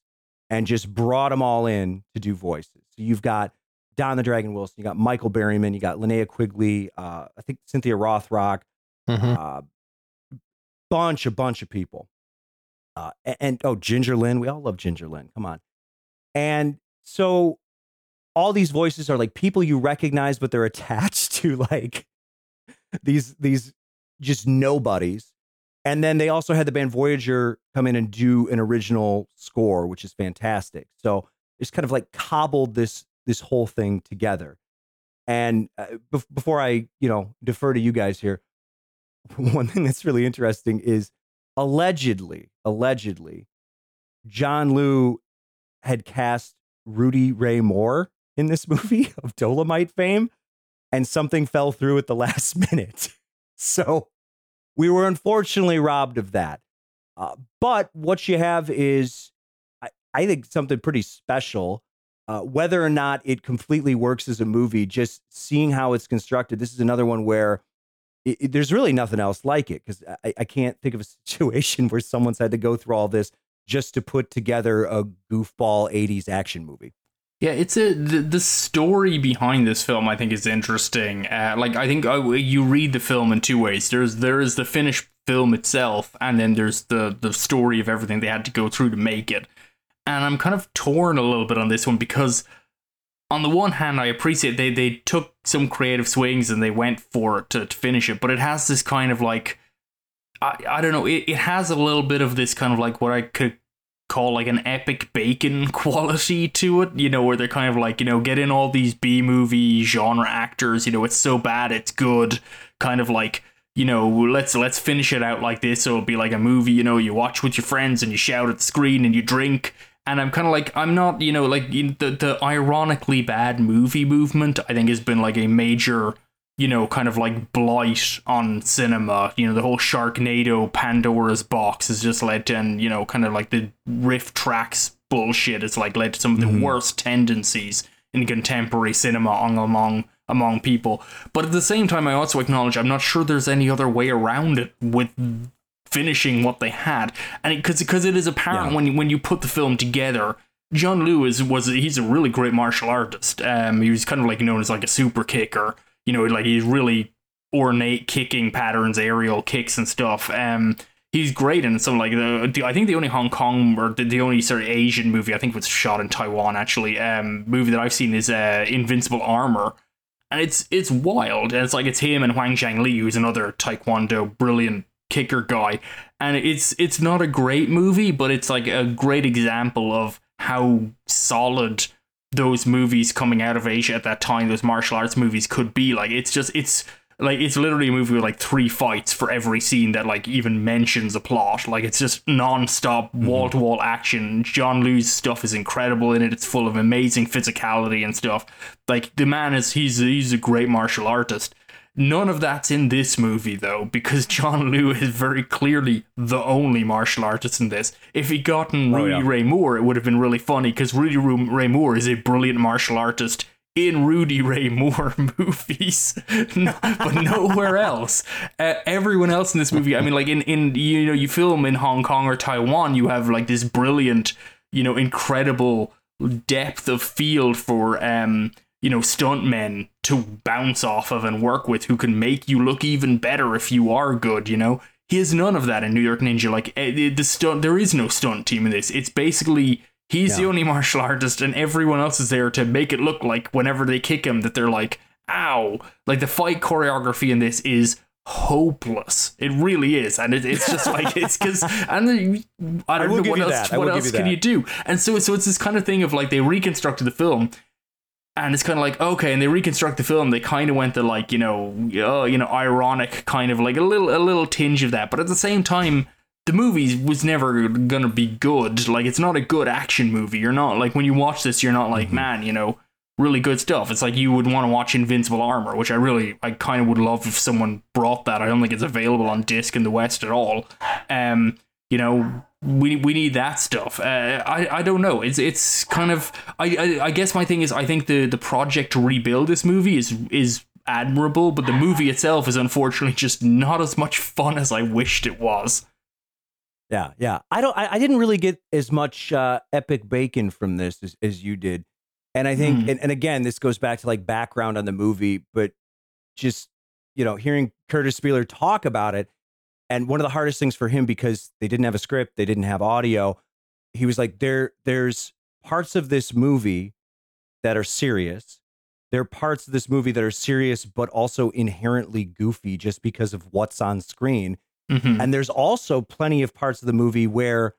[SPEAKER 1] and just brought them all in to do voices. So you've got Don the Dragon Wilson, you got Michael Berryman, you got Linnea Quigley, uh, I think Cynthia Rothrock,
[SPEAKER 3] Mhm.
[SPEAKER 1] uh, bunch, a bunch of people. Uh, a- and, oh, Ginger Lynn. We all love Ginger Lynn. Come on. And so all these voices are like people you recognize, but they're attached to like these these just nobodies. And then they also had the band Voyager come in and do an original score, which is fantastic. So it's kind of like cobbled this this whole thing together. And uh, bef- before I, you know, defer to you guys here, one thing that's really interesting is allegedly, allegedly, John Liu had cast Rudy Ray Moore in this movie of Dolomite fame, and something fell through at the last minute. So we were unfortunately robbed of that. Uh, but what you have is, I, I think, something pretty special. Uh, whether or not it completely works as a movie, just seeing how it's constructed, this is another one where it, it- there's really nothing else like it because I, I can't think of a situation where someone's had to go through all this just to put together a goofball 80s action movie.
[SPEAKER 2] Yeah, it's a the, the story behind this film. I think is interesting. Uh, like I think uh, you read the film in two ways. There's there is the finished film itself, and then there's the the story of everything they had to go through to make it. And I'm kind of torn a little bit on this one because, on the one hand, I appreciate they they took some creative swings and they went for it to, to finish it, but it has this kind of like. I, I don't know. It, it has a little bit of this kind of like what I could call like an epic bacon quality to it, you know, where they're kind of like, you know, get in all these B movie genre actors, you know, it's so bad it's good, kind of like, you know, let's let's finish it out like this. So it'll be like a movie, you know, you watch with your friends and you shout at the screen and you drink. And I'm kind of like, I'm not, you know, like the the ironically bad movie movement. I think has been like a major you know, kind of like blight on cinema. You know, the whole Sharknado Pandora's box has just led to, and you know, kind of like the riff tracks bullshit has like led to some of the
[SPEAKER 1] Mhm.
[SPEAKER 2] worst tendencies in contemporary cinema on, among among people. But at the same time, I also acknowledge I'm not sure there's any other way around it with finishing what they had, and because because it is apparent
[SPEAKER 1] Yeah.
[SPEAKER 2] when you, when you put the film together. John Lewis was he's a really great martial artist. Um, he was kind of like known as like a super kicker. You know, like he's really ornate kicking patterns, aerial kicks and stuff. Um, he's great in some like the, the I think the only Hong Kong or the, the only sort of Asian movie I think was shot in Taiwan actually. Um, movie that I've seen is uh, Invincible Armor, and it's it's wild. And it's like it's him and Hwang Jang Lee, who's another Taekwondo brilliant kicker guy. And it's it's not a great movie, but it's like a great example of how solid those movies coming out of Asia at that time, those martial arts movies could be. Like it's just it's like it's literally a movie with like three fights for every scene that like even mentions a plot. Like it's just non-stop wall to wall action. John Liu's stuff is incredible in it. It's full of amazing physicality and stuff. Like the man is he's he's a great martial artist. None of that's in this movie though, because John Liu is very clearly the only martial artist in this. If he'd gotten
[SPEAKER 1] Oh,
[SPEAKER 2] Rudy
[SPEAKER 1] yeah.
[SPEAKER 2] Ray Moore, it would have been really funny because Rudy Ray Moore is a brilliant martial artist in Rudy Ray Moore movies, no, but nowhere else. Uh, everyone else in this movie, I mean, like in in you know, you film in Hong Kong or Taiwan, you have like this brilliant, you know, incredible depth of field for um you know, stuntmen to bounce off of and work with who can make you look even better if you are good, you know? He has none of that in New York Ninja. Like eh, the stunt, there is no stunt team in this. It's basically he's yeah. the only martial artist, and everyone else is there to make it look like whenever they kick him that they're like, "Ow!" Like the fight choreography in this is hopeless. It really is, and it, it's just like it's because and I don't I know what else. What else can you do? And so so it's this kind of thing of like they reconstructed the film and it's kind of like okay and they reconstruct the film they kind of went the like you know uh, you know ironic kind of like a little a little tinge of that. But at the same time the movie was never gonna be good. Like it's not a good action movie. You're not like when you watch this you're not like mm-hmm. man you know really good stuff. It's like you would want to watch invincible armor which i really i kind of would love if someone brought that. I don't think it's available on disc in the west at all. Um you know we we need that stuff. Uh, I I don't know. It's it's kind of I, I, I guess my thing is I think the the project to rebuild this movie is is admirable, but the movie itself is unfortunately just not as much fun as I wished it was.
[SPEAKER 1] Yeah, yeah. I don't. I, I didn't really get as much uh, epic bacon from this as, as you did, and I think, mm. and, and again, this goes back to like background on the movie, but just you know, hearing Kurtis Spieler talk about it, and one of the hardest things for him because they didn't have a script, they didn't have audio. He was like, there, there's parts of this movie that are serious. There are parts of this movie that are serious, but also inherently goofy just because of what's on screen. Mm-hmm. And there's also plenty of parts of the movie where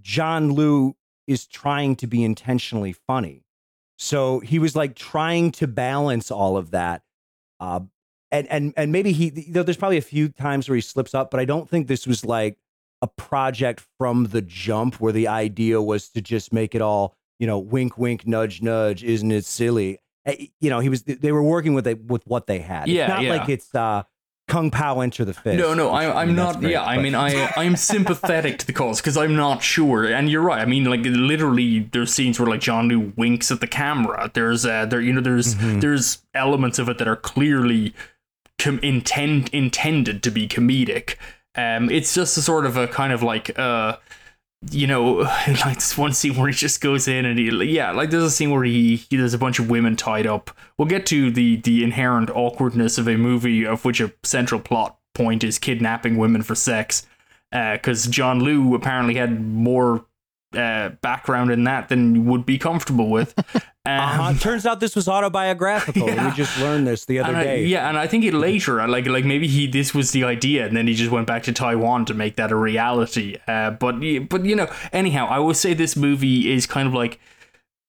[SPEAKER 1] John Liu is trying to be intentionally funny. So he was like trying to balance all of that. Uh, and and and maybe he you know, there's probably a few times where he slips up, but I don't think this was like a project from the jump where the idea was to just make it all you know wink wink nudge nudge isn't it silly eh, you know he was they were working with it with what they had
[SPEAKER 2] yeah
[SPEAKER 1] it's not
[SPEAKER 2] yeah.
[SPEAKER 1] like it's uh Kung Pow enter the fist.
[SPEAKER 2] No, no, I, I'm not. Great, yeah, but. I mean, I I'm sympathetic to the cause because I'm not sure. And you're right. I mean, like literally, there's scenes where like John Liu winks at the camera. There's uh, there you know there's mm-hmm. there's elements of it that are clearly com- intend intended to be comedic. Um, it's just a sort of a kind of like uh, you know, like this one scene where he just goes in and he, yeah, like there's a scene where he, he there's a bunch of women tied up. We'll get to the the inherent awkwardness of a movie of which a central plot point is kidnapping women for sex. Because uh, John Liu apparently had more uh, background in that than would be comfortable with.
[SPEAKER 1] uh-huh. Turns out this was autobiographical. Yeah. We just learned this the other
[SPEAKER 2] I,
[SPEAKER 1] day.
[SPEAKER 2] Yeah, and I think it later, like like maybe he this was the idea, and then he just went back to Taiwan to make that a reality. Uh, but but you know, anyhow, I will say this movie is kind of like.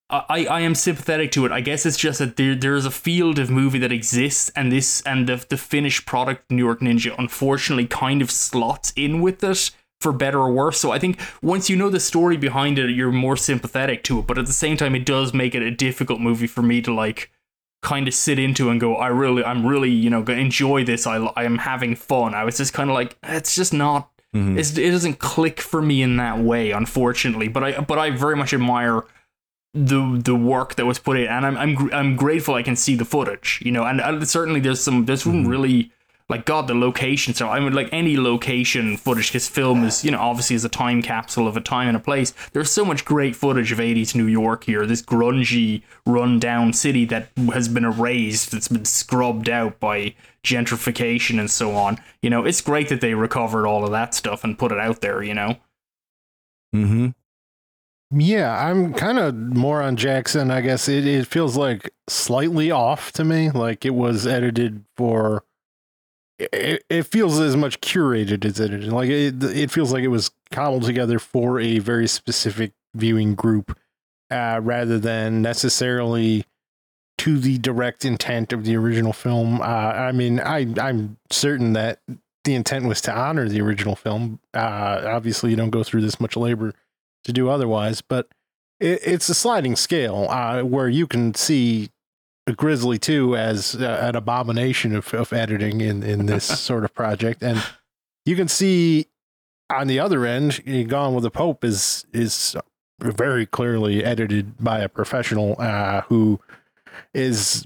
[SPEAKER 2] I, I am sympathetic to it. I guess it's just that there there is a field of movie that exists, and this and the the finished product New York Ninja unfortunately kind of slots in with it for better or worse. So I think once you know the story behind it, you're more sympathetic to it. But at the same time, it does make it a difficult movie for me to like kind of sit into and go, I really, I'm really, you know, gonna enjoy this. I, I am having fun. I was just kind of like, it's just not. Mm-hmm. it doesn't click for me in that way, unfortunately. But I, but I very much admire the the work that was put in, and I'm I'm I'm grateful I can see the footage, you know, and, and certainly there's some there's some mm-hmm. really like God, the location. So I mean, like any location footage, because film is, you know, obviously is a time capsule of a time and a place. There's so much great footage of 80s New York here. This grungy, run-down city that has been erased. It's been scrubbed out by gentrification and so on. You know, it's great that they recovered all of that stuff and put it out there. You know.
[SPEAKER 1] Hmm.
[SPEAKER 3] Yeah, I'm kind of more on Jackson. I guess it, it feels like slightly off to me. Like it was edited for it, it feels as much curated as it is. Like it, it feels like it was cobbled together for a very specific viewing group, uh, rather than necessarily to the direct intent of the original film. Uh, I mean, I I'm certain that the intent was to honor the original film. Uh, obviously, you don't go through this much labor to do otherwise, but it, it's a sliding scale uh, where you can see Grizzly 2 as uh, an abomination of, of editing in, in this sort of project. And you can see on the other end, Gone with the Pope is is very clearly edited by a professional uh, who is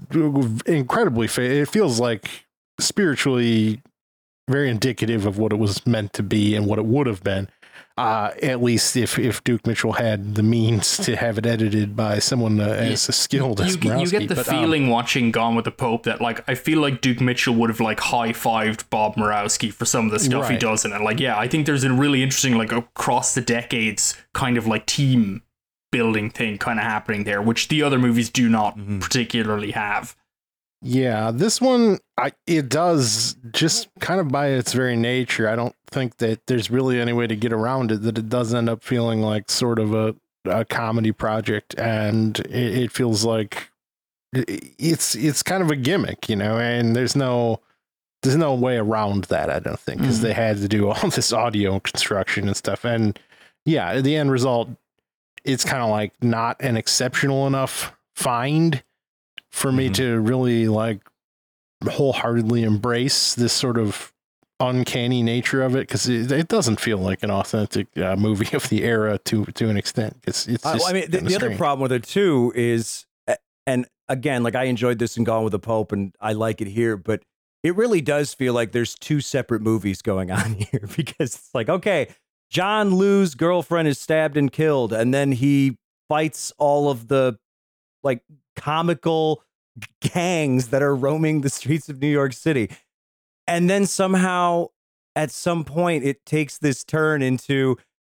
[SPEAKER 3] incredibly fa- it feels like spiritually very indicative of what it was meant to be and what it would have been uh, at least if if Duke Mitchell had the means to have it edited by someone uh, as skilled as
[SPEAKER 2] you, you get the
[SPEAKER 3] But, um,
[SPEAKER 2] feeling watching Gone with the Pope that like I feel like Duke Mitchell would have like high fived Bob Murawski for some of the stuff he does in it. Like, yeah, I think there's a really interesting like across the decades kind of like team building thing kind of happening there, which the other movies do not
[SPEAKER 1] Mhm.
[SPEAKER 2] particularly have.
[SPEAKER 3] Yeah, this one I it does just kind of by its very nature. I don't think that there's really any way to get around it that it does end up feeling like sort of a a comedy project and it, it feels like it's it's kind of a gimmick, you know, and there's no there's no way around that, I don't think, because
[SPEAKER 2] Mhm.
[SPEAKER 3] they had to do all this audio construction and stuff. And yeah, the end result, it's kind of like not an exceptional enough find for me
[SPEAKER 1] Mhm.
[SPEAKER 3] to really like wholeheartedly embrace this sort of uncanny nature of it because it, it doesn't feel like an authentic uh, movie of the era to to an extent. It's it's
[SPEAKER 1] Uh,
[SPEAKER 3] just
[SPEAKER 1] I mean, the, the other problem with it too is, and again, like I enjoyed this and Gone with the Pope, and I like it here, but it really does feel like there's two separate movies going on here because it's like, okay, John Liu's girlfriend is stabbed and killed, and then he fights all of the like comical gangs that are roaming the streets of New York City. And then somehow at some point it takes this turn into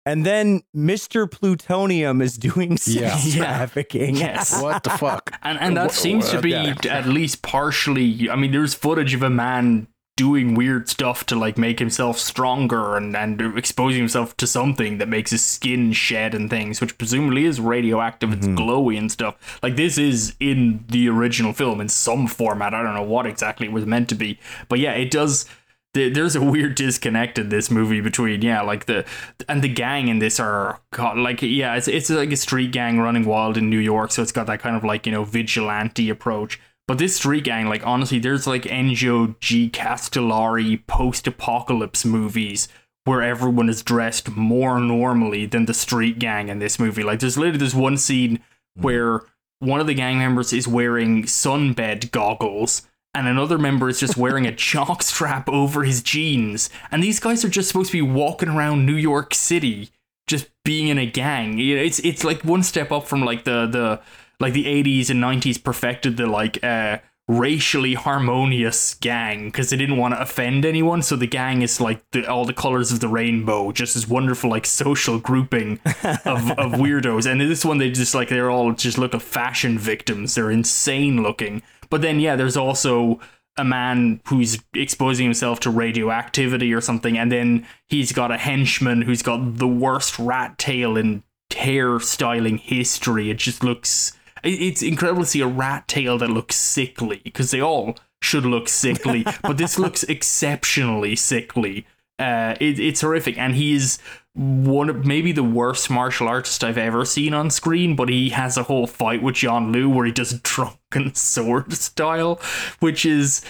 [SPEAKER 1] and then Mr. Plutonium is doing sex
[SPEAKER 3] Yeah.
[SPEAKER 2] Yeah.
[SPEAKER 1] trafficking.
[SPEAKER 2] Yes.
[SPEAKER 3] what the fuck?
[SPEAKER 2] And and that
[SPEAKER 3] Wha-
[SPEAKER 2] seems to be
[SPEAKER 3] yeah.
[SPEAKER 2] at least partially. I mean, there's footage of a man doing weird stuff to like make himself stronger and and exposing himself to something that makes his skin shed and things, which presumably is radioactive. It's mm-hmm. glowy and stuff. Like this is in the original film in some format. I don't know what exactly it was meant to be, but yeah, it does there's a weird disconnect in this movie between yeah like the and the gang in this are God, like yeah it's it's like a street gang running wild in New York so it's got that kind of like you know vigilante approach but this street gang like honestly there's like Enzo G Castellari post-apocalypse movies where everyone is dressed more normally than the street gang in this movie like there's literally this one scene hmm. where one of the gang members is wearing sunbed goggles and another member is just wearing a jock strap over his jeans. And these guys are just supposed to be walking around New York City, just being in a gang. You know, it's it's like one step up from like the the like the 80s and 90s perfected the like uh racially harmonious gang because they didn't want to offend anyone so the gang is like the, all the colors of the rainbow just this wonderful like social grouping of, of weirdos. And in this one they just like they're all just look like fashion victims. They're insane looking. But then yeah there's also a man who's exposing himself to radioactivity or something and then he's got a henchman who's got the worst rat tail in hair styling history. It just looks it's incredible to see a rat tail that looks sickly because they all should look sickly but this looks exceptionally sickly. Uh, it, it's horrific and he's one of maybe the worst martial artist I've ever seen on screen, but he has a whole fight with John Liu where he does drunken sword style, which is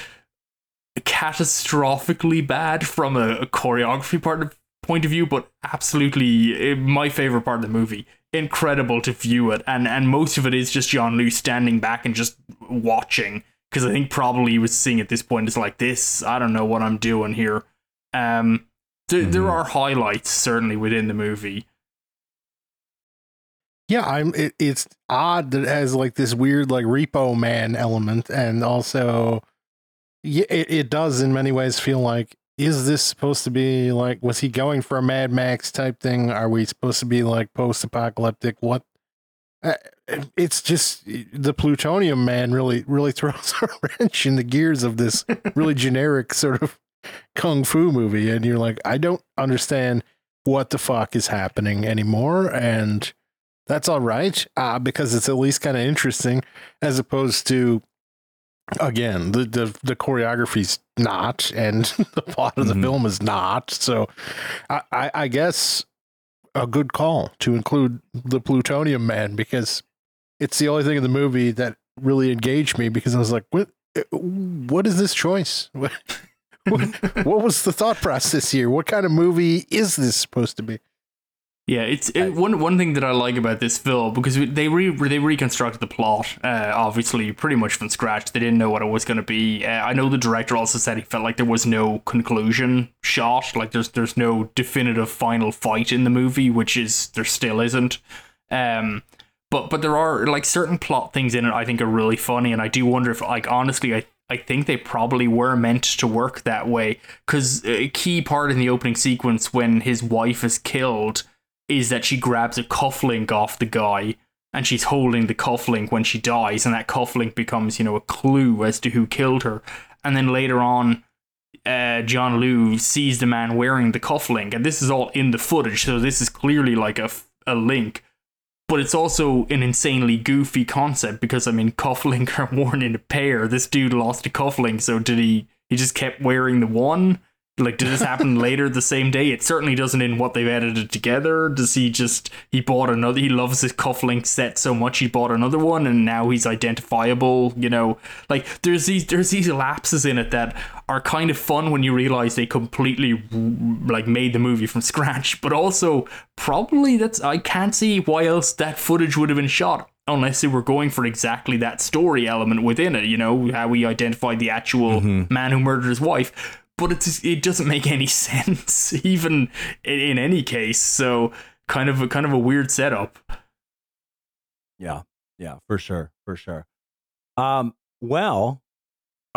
[SPEAKER 2] catastrophically bad from a, a choreography part of, point of view, but absolutely eh, my favorite part of the movie. Incredible to view it, and and most of it is just John Liu standing back and just watching because I think probably he was seeing at this point is like this. I don't know what I'm doing here. Um, there, there
[SPEAKER 1] Mhm.
[SPEAKER 2] are highlights certainly within the movie.
[SPEAKER 3] Yeah, I'm. It, it's odd that it has like this weird like Repo Man element, and also, yeah, it, it does in many ways feel like is this supposed to be like was he going for a Mad Max type thing? Are we supposed to be like post apocalyptic? What? Uh, it's just the plutonium man really really throws a wrench in the gears of this really generic sort of kung fu movie, and you're like, I don't understand what the fuck is happening anymore, and that's all right uh, because it's at least kind of interesting as opposed to again the the, the choreography's not and the plot of the
[SPEAKER 1] Mhm.
[SPEAKER 3] film is not. So I, I i guess a good call to include the plutonium man because it's the only thing in the movie that really engaged me because i was like what what is this choice? What, what was the thought process here? What kind of movie is this supposed to be
[SPEAKER 2] Yeah, it's it, one one thing that I like about this film because they re, they reconstructed the plot, uh, obviously pretty much from scratch. They didn't know what it was going to be. Uh, I know the director also said he felt like there was no conclusion shot, like there's there's no definitive final fight in the movie, which is there still isn't. Um, but but there are like certain plot things in it I think are really funny, and I do wonder if like honestly I I think they probably were meant to work that way because a key part in the opening sequence when his wife is killed is that she grabs a cufflink off the guy and she's holding the cufflink when she dies, and that cufflink becomes, you know, a clue as to who killed her. And then later on, uh, John Liu sees the man wearing the cufflink, and this is all in the footage, so this is clearly like a, a link. But it's also an insanely goofy concept because I mean, cufflink are worn in a pair. This dude lost a cufflink, so did he? He just kept wearing the one, like, did this happen later the same day? It certainly doesn't in what they've edited together. Does he just he bought another? He loves his cufflink set so much he bought another one, and now he's identifiable. You know, like there's these there's these lapses in it that are kind of fun when you realize they completely like made the movie from scratch. But also probably that's I can't see why else that footage would have been shot unless they were going for exactly that story element within it, you know, how we identified the actual
[SPEAKER 1] Mm-hmm.
[SPEAKER 2] man who murdered his wife. But it's it doesn't make any sense, even in, in any case. So kind of a kind of a weird setup.
[SPEAKER 1] Yeah, yeah, for sure, for sure. Um, well,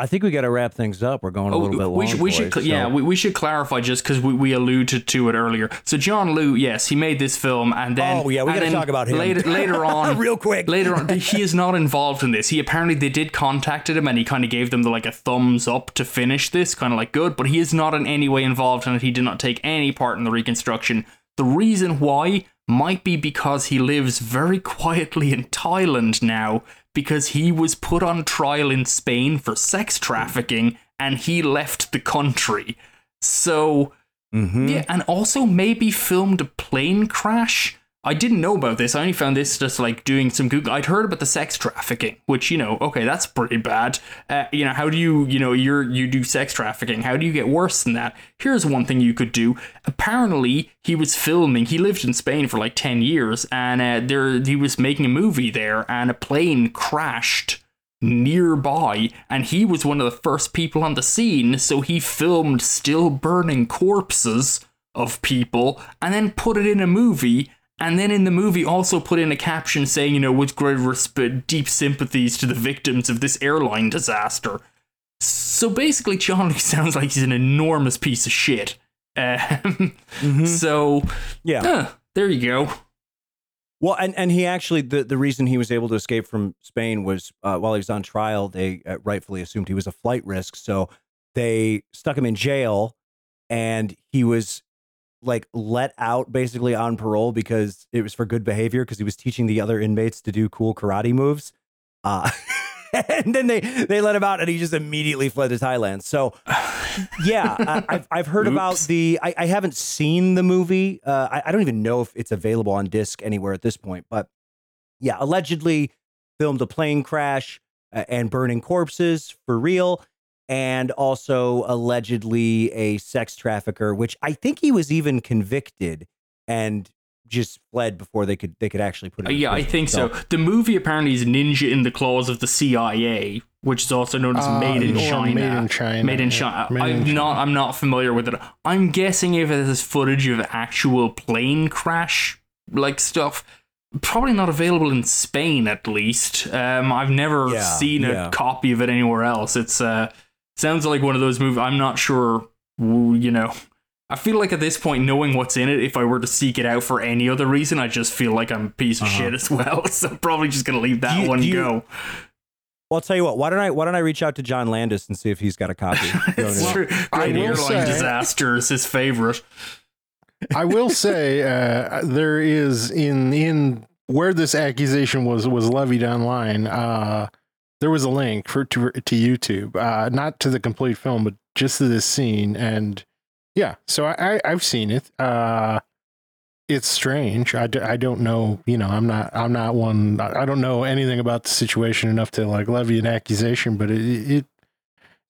[SPEAKER 1] I think we got to wrap things up. We're going a oh, little bit long.
[SPEAKER 2] Oh, we should, we should cl- yeah, we, we should clarify just because we, we alluded to it earlier. So John Liu, yes, he made this film, and then
[SPEAKER 1] Oh, yeah, we
[SPEAKER 2] and
[SPEAKER 1] gotta talk about him.
[SPEAKER 2] later. Later on,
[SPEAKER 1] real quick.
[SPEAKER 2] later on he is not involved in this he apparently they did contacted him and he kind of gave them the, like a thumbs up to finish this kind of like good but he is not in any way involved in it he did not take any part in the reconstruction the reason why might be because he lives very quietly in Thailand now because he was put on trial in Spain for sex trafficking and he left the country so
[SPEAKER 1] Mhm.
[SPEAKER 2] yeah, and also maybe filmed a plane crash. I didn't know about this. I only found this just like doing some Google. I'd heard about the sex trafficking, which you know, okay, that's pretty bad. Uh, you know, how do you, you know, you're you do sex trafficking? How do you get worse than that? Here's one thing you could do. Apparently, he was filming. He lived in Spain for like ten years, and uh, there he was making a movie there, and a plane crashed nearby and he was one of the first people on the scene so he filmed still burning corpses of people and then put it in a movie and then in the movie also put in a caption saying you know with great resp- deep sympathies to the victims of this airline disaster. So basically John Lee sounds like he's an enormous piece of shit. Um, so
[SPEAKER 1] Yeah.
[SPEAKER 2] uh, there you go.
[SPEAKER 1] Well, and, and he actually the, the reason he was able to escape from Spain was uh, while he was on trial, they uh, rightfully assumed he was a flight risk, so they stuck him in jail, and he was like let out basically on parole because it was for good behavior because he was teaching the other inmates to do cool karate moves. Uh, and then they they let him out, and he just immediately fled to Thailand. So yeah, I, I've I've heard about the. I, I haven't seen the movie. Uh, I, I don't even know if it's available on disc anywhere at this point. But yeah, allegedly filmed a plane crash and burning corpses for real, and also allegedly a sex trafficker, which I think he was even convicted and just fled before they could they could actually put him.
[SPEAKER 2] Uh,
[SPEAKER 1] in
[SPEAKER 2] yeah, I think so. The movie apparently is Ninja in the Claws of the CIA, which is also known as
[SPEAKER 3] Uh,
[SPEAKER 2] Made in China.
[SPEAKER 3] Made in China.
[SPEAKER 2] Made in
[SPEAKER 3] yeah.
[SPEAKER 2] China.
[SPEAKER 3] Made
[SPEAKER 2] I'm
[SPEAKER 3] China.
[SPEAKER 2] not. I'm not familiar with it. I'm guessing if it is footage of actual plane crash like stuff, probably not available in Spain at least. Um, I've never
[SPEAKER 1] Yeah,
[SPEAKER 2] seen a
[SPEAKER 1] yeah.
[SPEAKER 2] copy of it anywhere else. It's uh, sounds like one of those movies. I'm not sure. You know. I feel like at this point, knowing what's in it, if I were to seek it out for any other reason, I just feel like I'm a piece of
[SPEAKER 1] Uh-huh.
[SPEAKER 2] shit as well. So I'm probably just gonna leave that
[SPEAKER 1] you-
[SPEAKER 2] one
[SPEAKER 1] you-
[SPEAKER 2] go.
[SPEAKER 1] Well, I'll tell you what. Why don't I why don't I reach out to John Landis and see if he's got a copy?
[SPEAKER 2] It's
[SPEAKER 1] Well,
[SPEAKER 2] true.
[SPEAKER 3] I
[SPEAKER 2] Great airline
[SPEAKER 3] say-
[SPEAKER 2] disaster is his favorite.
[SPEAKER 3] I will say uh, there is in in where this accusation was was levied online. Uh, there was a link for to to YouTube, uh, not to the complete film, but just to this scene. And yeah, so I, I I've seen it. Uh, it's strange. I, d- I don't know. You know, I'm not I'm not one. I I don't know anything about the situation enough to like levy an accusation, but it it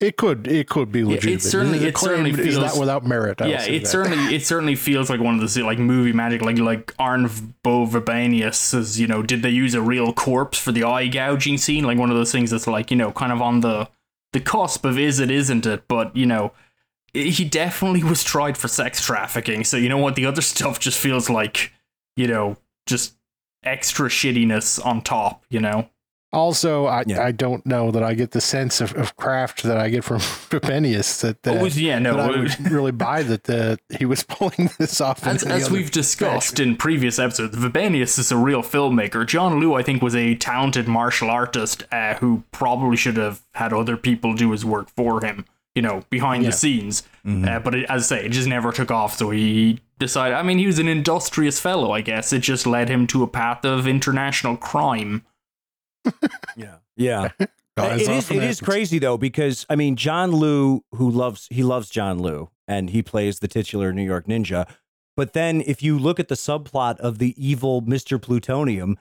[SPEAKER 3] it could it could be legitimate.
[SPEAKER 2] certainly-
[SPEAKER 3] The
[SPEAKER 2] it certainly
[SPEAKER 3] claim is
[SPEAKER 2] feels-
[SPEAKER 3] not without merit. I
[SPEAKER 2] yeah, it
[SPEAKER 3] that.
[SPEAKER 2] certainly it certainly feels like one of the like movie magic, like like Arnbo Verbanius says, you know, did they use a real corpse for the eye gouging scene? Like one of those things that's like you know, kind of on the the cusp of is it, isn't it? But you know, he definitely was tried for sex trafficking. So you know what, the other stuff just feels like you know, just extra shittiness on top. You know,
[SPEAKER 3] Also, I,
[SPEAKER 1] Yeah.
[SPEAKER 3] I don't know that I get the sense of, of craft that I get from Pepenius that, uh,
[SPEAKER 2] it was yeah, no,
[SPEAKER 3] that I would really buy that uh, he was pulling this off.
[SPEAKER 2] As, as we've discussed
[SPEAKER 3] fashion.
[SPEAKER 2] in previous episodes, Vibanius is a real filmmaker. John Liu, I think, was a talented martial artist uh, who probably should have had other people do his work for him, you know, behind
[SPEAKER 3] Yeah.
[SPEAKER 2] the scenes.
[SPEAKER 1] Mhm.
[SPEAKER 2] Uh, but it, as I say, it just never took off. So he decided, I mean, he was an industrious fellow, I guess. It just led him to a path of international crime.
[SPEAKER 1] Yeah, yeah.
[SPEAKER 3] As
[SPEAKER 1] it is it is crazy though because I mean John Liu who loves he loves John Liu and he plays the titular New York Ninja. But then if you look at the subplot of the evil Mr. Plutonium,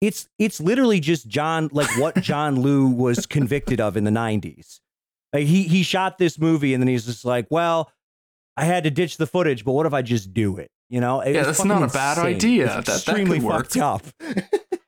[SPEAKER 1] it's it's literally just John like what John Liu was convicted of in the 90s. Like he he shot this movie and then he's just like, well, I had to ditch the footage, but what if I just do it? You know? It
[SPEAKER 2] Yeah, that's not a bad
[SPEAKER 1] insane.
[SPEAKER 2] idea.
[SPEAKER 1] It's
[SPEAKER 2] That- that
[SPEAKER 1] extremely
[SPEAKER 2] work.
[SPEAKER 1] fucked up.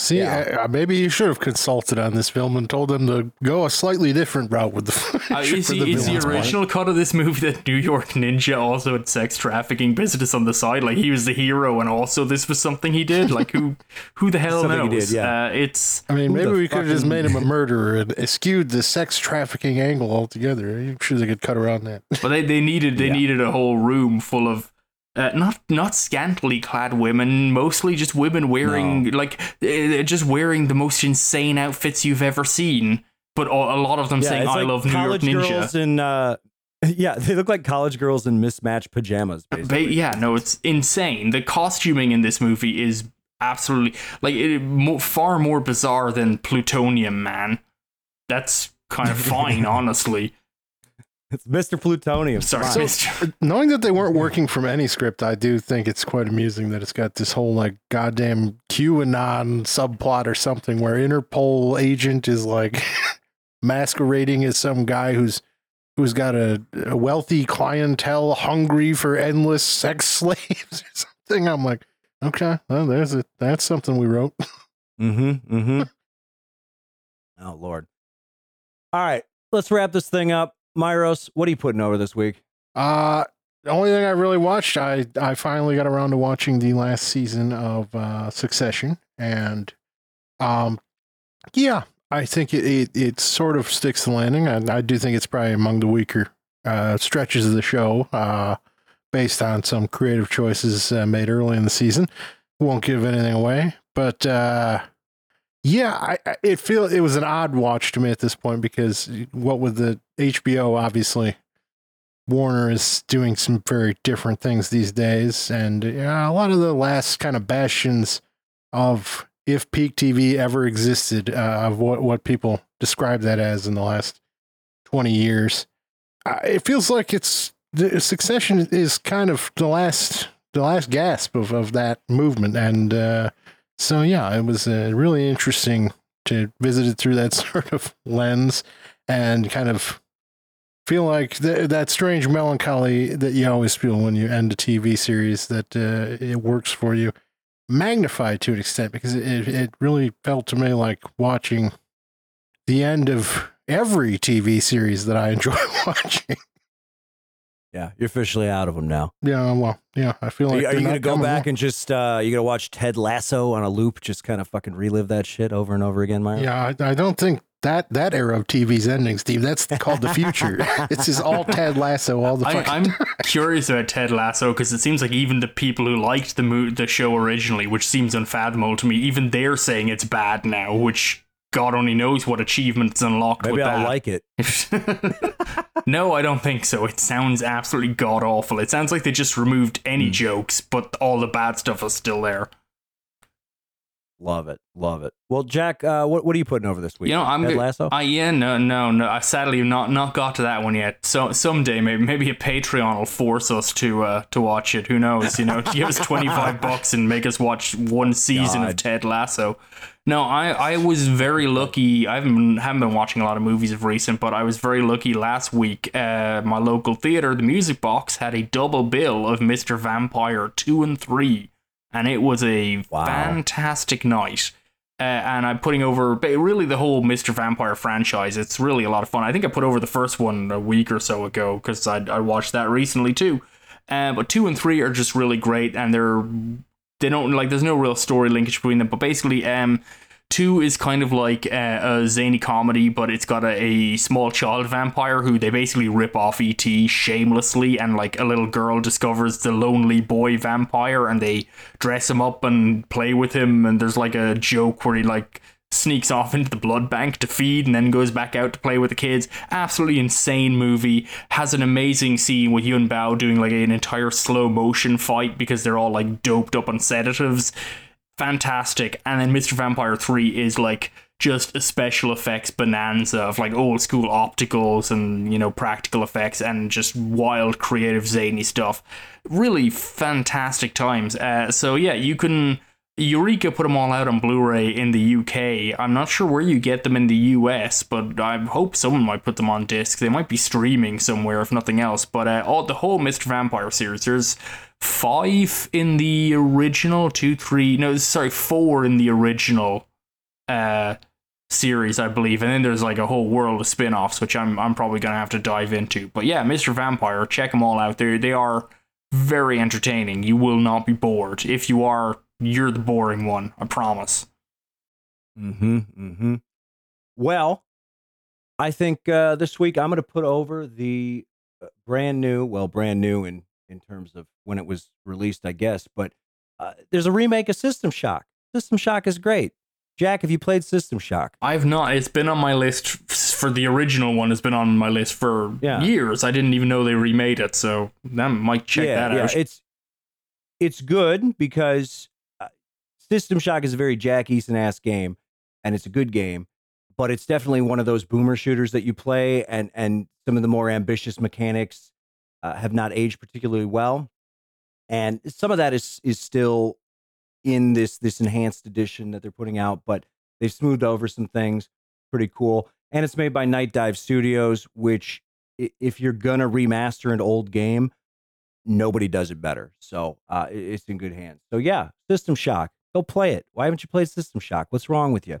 [SPEAKER 3] See,
[SPEAKER 1] Yeah.
[SPEAKER 3] uh, maybe you should have consulted on this film and told them to go a slightly different route with the
[SPEAKER 2] Uh, is
[SPEAKER 3] for
[SPEAKER 2] he, is the
[SPEAKER 3] villain's part.
[SPEAKER 2] original cut of this movie that New York Ninja also had sex trafficking business on the side? Like he was the hero, and also this was something he did. Like who, who the hell
[SPEAKER 1] Something he
[SPEAKER 2] knows?
[SPEAKER 1] did, yeah.
[SPEAKER 2] uh, it's
[SPEAKER 3] I mean, maybe we could have just made him a murderer and skewed the sex trafficking angle altogether. I'm sure they could cut around that.
[SPEAKER 2] but they, they needed they
[SPEAKER 1] Yeah.
[SPEAKER 2] needed a whole room full of. Uh, not not scantily clad women, mostly just women wearing like uh, just wearing the most insane outfits you've ever seen. But a a lot of them saying "I
[SPEAKER 1] like
[SPEAKER 2] love New York Ninja."
[SPEAKER 1] girls in uh, yeah, they look like college girls in mismatched pajamas.
[SPEAKER 2] Ba-
[SPEAKER 1] Basically.
[SPEAKER 2] yeah, no, it's insane. The costuming in this movie is absolutely like it, far more bizarre than Plutonium Man. That's kind of fine, honestly.
[SPEAKER 1] It's Mr. Plutonium.
[SPEAKER 2] Sorry,
[SPEAKER 1] Fine.
[SPEAKER 2] Mr.
[SPEAKER 3] Knowing that they weren't working from any script, I do think it's quite amusing that it's got this whole like goddamn QAnon subplot or something where Interpol agent is like masquerading as some guy who's who's got a, a wealthy clientele hungry for endless sex slaves or something. I'm like, okay, well, there's it. That's something we wrote.
[SPEAKER 1] Mm-hmm. Mm-hmm. oh Lord. All right, let's wrap this thing up. Myros, what are you putting over this week?
[SPEAKER 3] Uh the only thing I really watched, I I finally got around to watching the last season of uh, Succession, and um, yeah, I think it, it it sort of sticks the landing. I, I do think it's probably among the weaker uh, stretches of the show, uh, based on some creative choices uh, made early in the season. Won't give anything away, but uh, yeah, I, it feel it was an odd watch to me at this point because what with the HBO, obviously Warner is doing some very different things these days, and yeah, a lot of the last kind of bastions of if peak TV ever existed, uh, of what what people describe that as in the last twenty years, uh, it feels like it's the Succession is kind of the last the last gasp of of that movement, and uh, so yeah, it was uh, really interesting to visit it through that sort of lens and kind of feel like th- that strange melancholy that you always feel when you end a TV series that uh, it works for you, magnified to an extent because it, it really felt to me like watching the end of every TV series that I enjoy watching.
[SPEAKER 1] Yeah, you're officially out of them now.
[SPEAKER 3] Yeah, well, yeah, I feel like
[SPEAKER 1] are
[SPEAKER 3] they're
[SPEAKER 1] you gonna go back
[SPEAKER 3] along.
[SPEAKER 1] and just uh, you gonna watch Ted Lasso on a loop, just kind of fucking relive that shit over and over again, Myros?
[SPEAKER 3] Yeah, I, I don't think that that era of TV's ending, Steve. That's called the future. it's just all Ted Lasso, all the
[SPEAKER 2] I,
[SPEAKER 3] fucking.
[SPEAKER 2] I'm curious about Ted Lasso because it seems like even the people who liked the mo- the show originally, which seems unfathomable to me, even they're saying it's bad now, which God only knows what achievements unlocked
[SPEAKER 1] Maybe
[SPEAKER 2] with
[SPEAKER 1] I'll
[SPEAKER 2] that.
[SPEAKER 1] like it.
[SPEAKER 2] no, I don't think so. It sounds absolutely god awful. It sounds like they just removed any
[SPEAKER 1] Hmm.
[SPEAKER 2] jokes, but all the bad stuff is still there.
[SPEAKER 1] Love it, love it. Well, Jack, uh, what what are you putting over this week?
[SPEAKER 2] You know, I'm
[SPEAKER 1] Ted Lasso.
[SPEAKER 2] I yeah, no, no, no. I sadly not not got to that one yet. So someday, maybe maybe a Patreon will force us to uh to watch it. Who knows? You know, give us twenty five bucks and make us watch one season of Ted Lasso. No, I I was very lucky. I haven't been, haven't been watching a lot of movies of recent, but I was very lucky last week. Uh, my local theater, the Music Box, had a double bill of Mister Vampire two and three, and it was a
[SPEAKER 1] Wow.
[SPEAKER 2] fantastic night uh, and I'm putting over really the whole Mr. Vampire franchise. It's really a lot of fun. I think I put over the first one a week or so ago because I I watched that recently too. Uh, but two and three are just really great, and they're they don't like there's no real story linkage between them. But basically, um, two is kind of like uh, a zany comedy, but it's got a, a small child vampire who they basically rip off ET shamelessly, and like a little girl discovers the lonely boy vampire, and they dress him up and play with him, and there's like a joke where he like sneaks off into the blood bank to feed and then goes back out to play with the kids. Absolutely insane movie. Has an amazing scene with Yuen Biao doing like an entire slow motion fight because they're all like doped up on sedatives. Fantastic. And then Mr. Vampire 3 is like just a special effects bonanza of like old school opticals and you know practical effects and just wild creative zany stuff really fantastic times uh, so yeah you can Eureka put them all out on Blu-ray in the UK. I'm not sure where you get them in the US, but I hope someone might put them on disc. They might be streaming somewhere, if nothing else. But uh, all the whole Mr. Vampire series, there's five in the original, two, three, no, sorry, four in the original uh, series, I believe, and then there's like a whole world of spin-offs, which I'm I'm probably gonna have to dive into. But yeah, Mr. Vampire, check them all out. They they are very entertaining. You will not be bored. If you are, you're the boring one. I promise.
[SPEAKER 1] Mm-hmm. Mm-hmm. Well, I think uh, this week I'm going to put over the uh, brand new, well, brand new in in terms of when it was released, I guess. But uh, there's a remake of System Shock. System Shock is great. Jack, have you played System Shock?
[SPEAKER 2] I've not. It's been on my list for the original one. It's been on my list for
[SPEAKER 1] Yeah.
[SPEAKER 2] years. I didn't even know they remade it, so I might check
[SPEAKER 1] yeah,
[SPEAKER 2] that
[SPEAKER 1] yeah.
[SPEAKER 2] out.
[SPEAKER 1] It's it's good because uh, System Shock is a very Jack Eason ass game, and it's a good game. But it's definitely one of those boomer shooters that you play, and and some of the more ambitious mechanics uh, have not aged particularly well, and some of that is is still in this this enhanced edition that they're putting out, but they've smoothed over some things. Pretty cool, and it's made by Nightdive Studios, which if you're gonna remaster an old game, nobody does it better. So uh, it's in good hands. So yeah, System Shock. Go play it. Why haven't you played System Shock? What's wrong with you?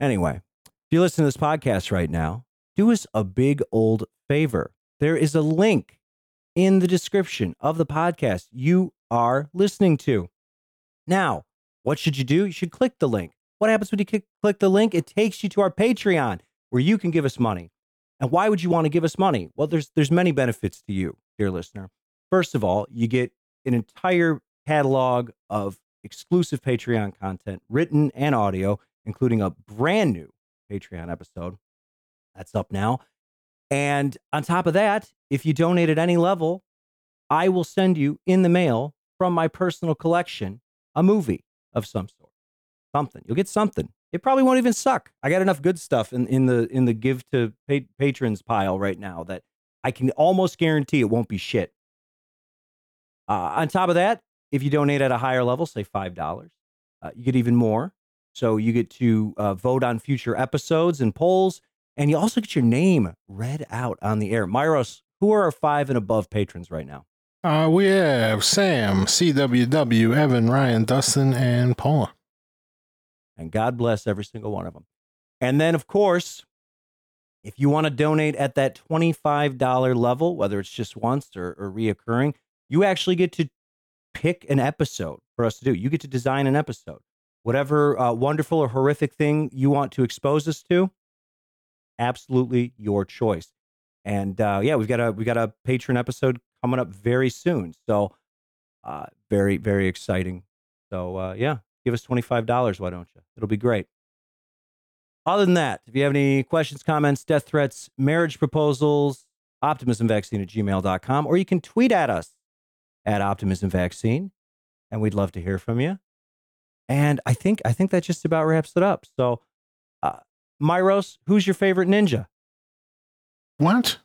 [SPEAKER 1] Anyway, if you listen to this podcast right now, do us a big old favor. There is a link in the description of the podcast you are listening to. Now, what should you do? You should click the link. What happens when you click, the link? It takes you to our Patreon where you can give us money. And why would you want to give us money? Well, there's there's many benefits to you, dear listener. First of all, you get an entire catalog of exclusive Patreon content, written and audio, including a brand new Patreon episode that's up now. And on top of that, if you donate at any level, I will send you in the mail from my personal collection a movie of some sort. Something. You'll get something. It probably won't even suck. I got enough good stuff in, in the in the give to pa- patrons pile right now that I can almost guarantee it won't be shit. Uh, on top of that, if you donate at a higher level, say five dollars, uh, you get even more. So you get to uh, vote on future episodes and polls, and you also get your name read out on the air. Myros, who are our five and above patrons right now?
[SPEAKER 3] Uh, we have Sam, CWW, Evan, Ryan, Dustin, and Paula.
[SPEAKER 1] and God bless every single one of them. And then, of course, if you want to donate at that $25 level, whether it's just once or, or reoccurring, you actually get to pick an episode for us to do. You get to design an episode. Whatever uh, wonderful or horrific thing you want to expose us to, absolutely your choice. And uh, yeah, we've got a we got a patron episode coming up very soon. So uh, very very exciting. So uh, yeah, give us $25, why don't you? It'll be great. Other than that, if you have any questions, comments, death threats, marriage proposals, optimismvaccine at gmail.com, or you can tweet at us at optimismvaccine, and we'd love to hear from you. And I think I think that just about wraps it up. So, Myros, who's your favorite ninja?
[SPEAKER 3] What?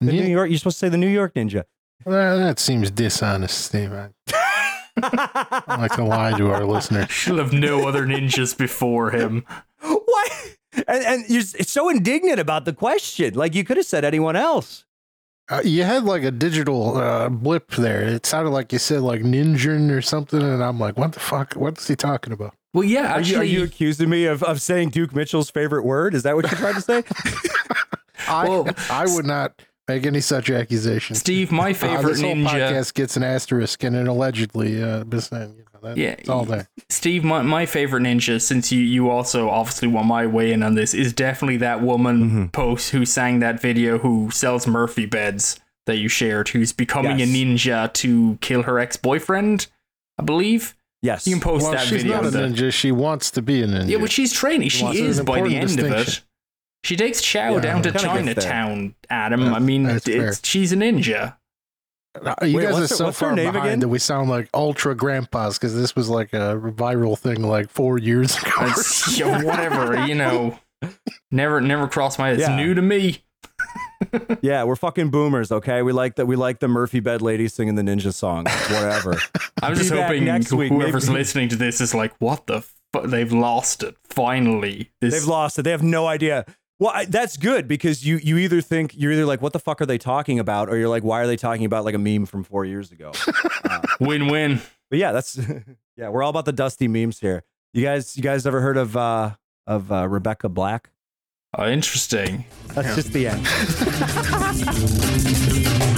[SPEAKER 1] The
[SPEAKER 3] Yeah,
[SPEAKER 1] New York. You're supposed to say the New York Ninja.
[SPEAKER 3] well, that seems dishonest, Steve. I don't like to lie to our listeners.
[SPEAKER 2] She'll have no other ninjas before him.
[SPEAKER 1] what? And, and you're so indignant about the question. Like you could have said anyone else.
[SPEAKER 3] Uh, you had like a digital uh, blip there. It sounded like you said like ninja or something, and I'm like, what the fuck? What's he talking about?
[SPEAKER 2] Well, yeah,
[SPEAKER 1] Are you, are you accusing me of, of saying Duke Mitchell's favorite word? Is that what you're trying to say?
[SPEAKER 3] I
[SPEAKER 2] Well,
[SPEAKER 3] I would not make any such accusations.
[SPEAKER 2] Steve, my
[SPEAKER 3] Uh,
[SPEAKER 2] favorite
[SPEAKER 3] this whole
[SPEAKER 2] ninja.
[SPEAKER 3] podcast gets an asterisk and an allegedly. Uh, just saying, you know, that,
[SPEAKER 2] Yeah,
[SPEAKER 3] it's all there.
[SPEAKER 2] Steve, my, my favorite ninja, since you, you also obviously want my way in on this, is definitely that woman
[SPEAKER 1] Mhm.
[SPEAKER 2] post who sang that video who sells Murphy beds that you shared, who's becoming
[SPEAKER 1] Yes.
[SPEAKER 2] a ninja to kill her ex boyfriend, I believe.
[SPEAKER 1] Yes.
[SPEAKER 2] You can post
[SPEAKER 3] Well,
[SPEAKER 2] that
[SPEAKER 3] she's
[SPEAKER 2] video.
[SPEAKER 3] not a ninja. She wants to be a ninja.
[SPEAKER 2] Yeah, but she's training.
[SPEAKER 3] She
[SPEAKER 2] She is by the end of it. She takes Chow
[SPEAKER 3] Yeah,
[SPEAKER 2] down to
[SPEAKER 1] kinda gets there.
[SPEAKER 2] Chinatown, Adam.
[SPEAKER 3] Yeah,
[SPEAKER 2] I mean,
[SPEAKER 3] that's
[SPEAKER 2] it's, she's a ninja.
[SPEAKER 3] Uh, you
[SPEAKER 1] Wait,
[SPEAKER 3] guys are
[SPEAKER 1] her-
[SPEAKER 3] so
[SPEAKER 1] what's her
[SPEAKER 3] far
[SPEAKER 1] name
[SPEAKER 3] behind
[SPEAKER 1] again?
[SPEAKER 3] that we sound like ultra grandpas because this was like a viral thing like four years ago. or
[SPEAKER 2] It's, whatever, you know. Never, never crossed my. It's
[SPEAKER 1] Yeah.
[SPEAKER 2] new to me.
[SPEAKER 1] Yeah, we're fucking boomers, okay? We like that. We like the Murphy bed lady singing the ninja song. Whatever.
[SPEAKER 2] I'm just hoping
[SPEAKER 1] next week,
[SPEAKER 2] whoever's
[SPEAKER 1] maybe.
[SPEAKER 2] listening to this is like, what the fuck? They've lost it. Finally. This,
[SPEAKER 1] They've lost it. They have no idea. Well, I, that's good because you you either think you're either like, what the fuck are they talking about, or you're like, why are they talking about like a meme from four years ago? Uh,
[SPEAKER 2] win win.
[SPEAKER 1] but yeah, that's yeah, we're all about the dusty memes here. You guys, you guys ever heard of uh of uh, Rebecca Black?
[SPEAKER 2] Oh, interesting.
[SPEAKER 1] That's
[SPEAKER 3] Yeah.
[SPEAKER 1] just the end.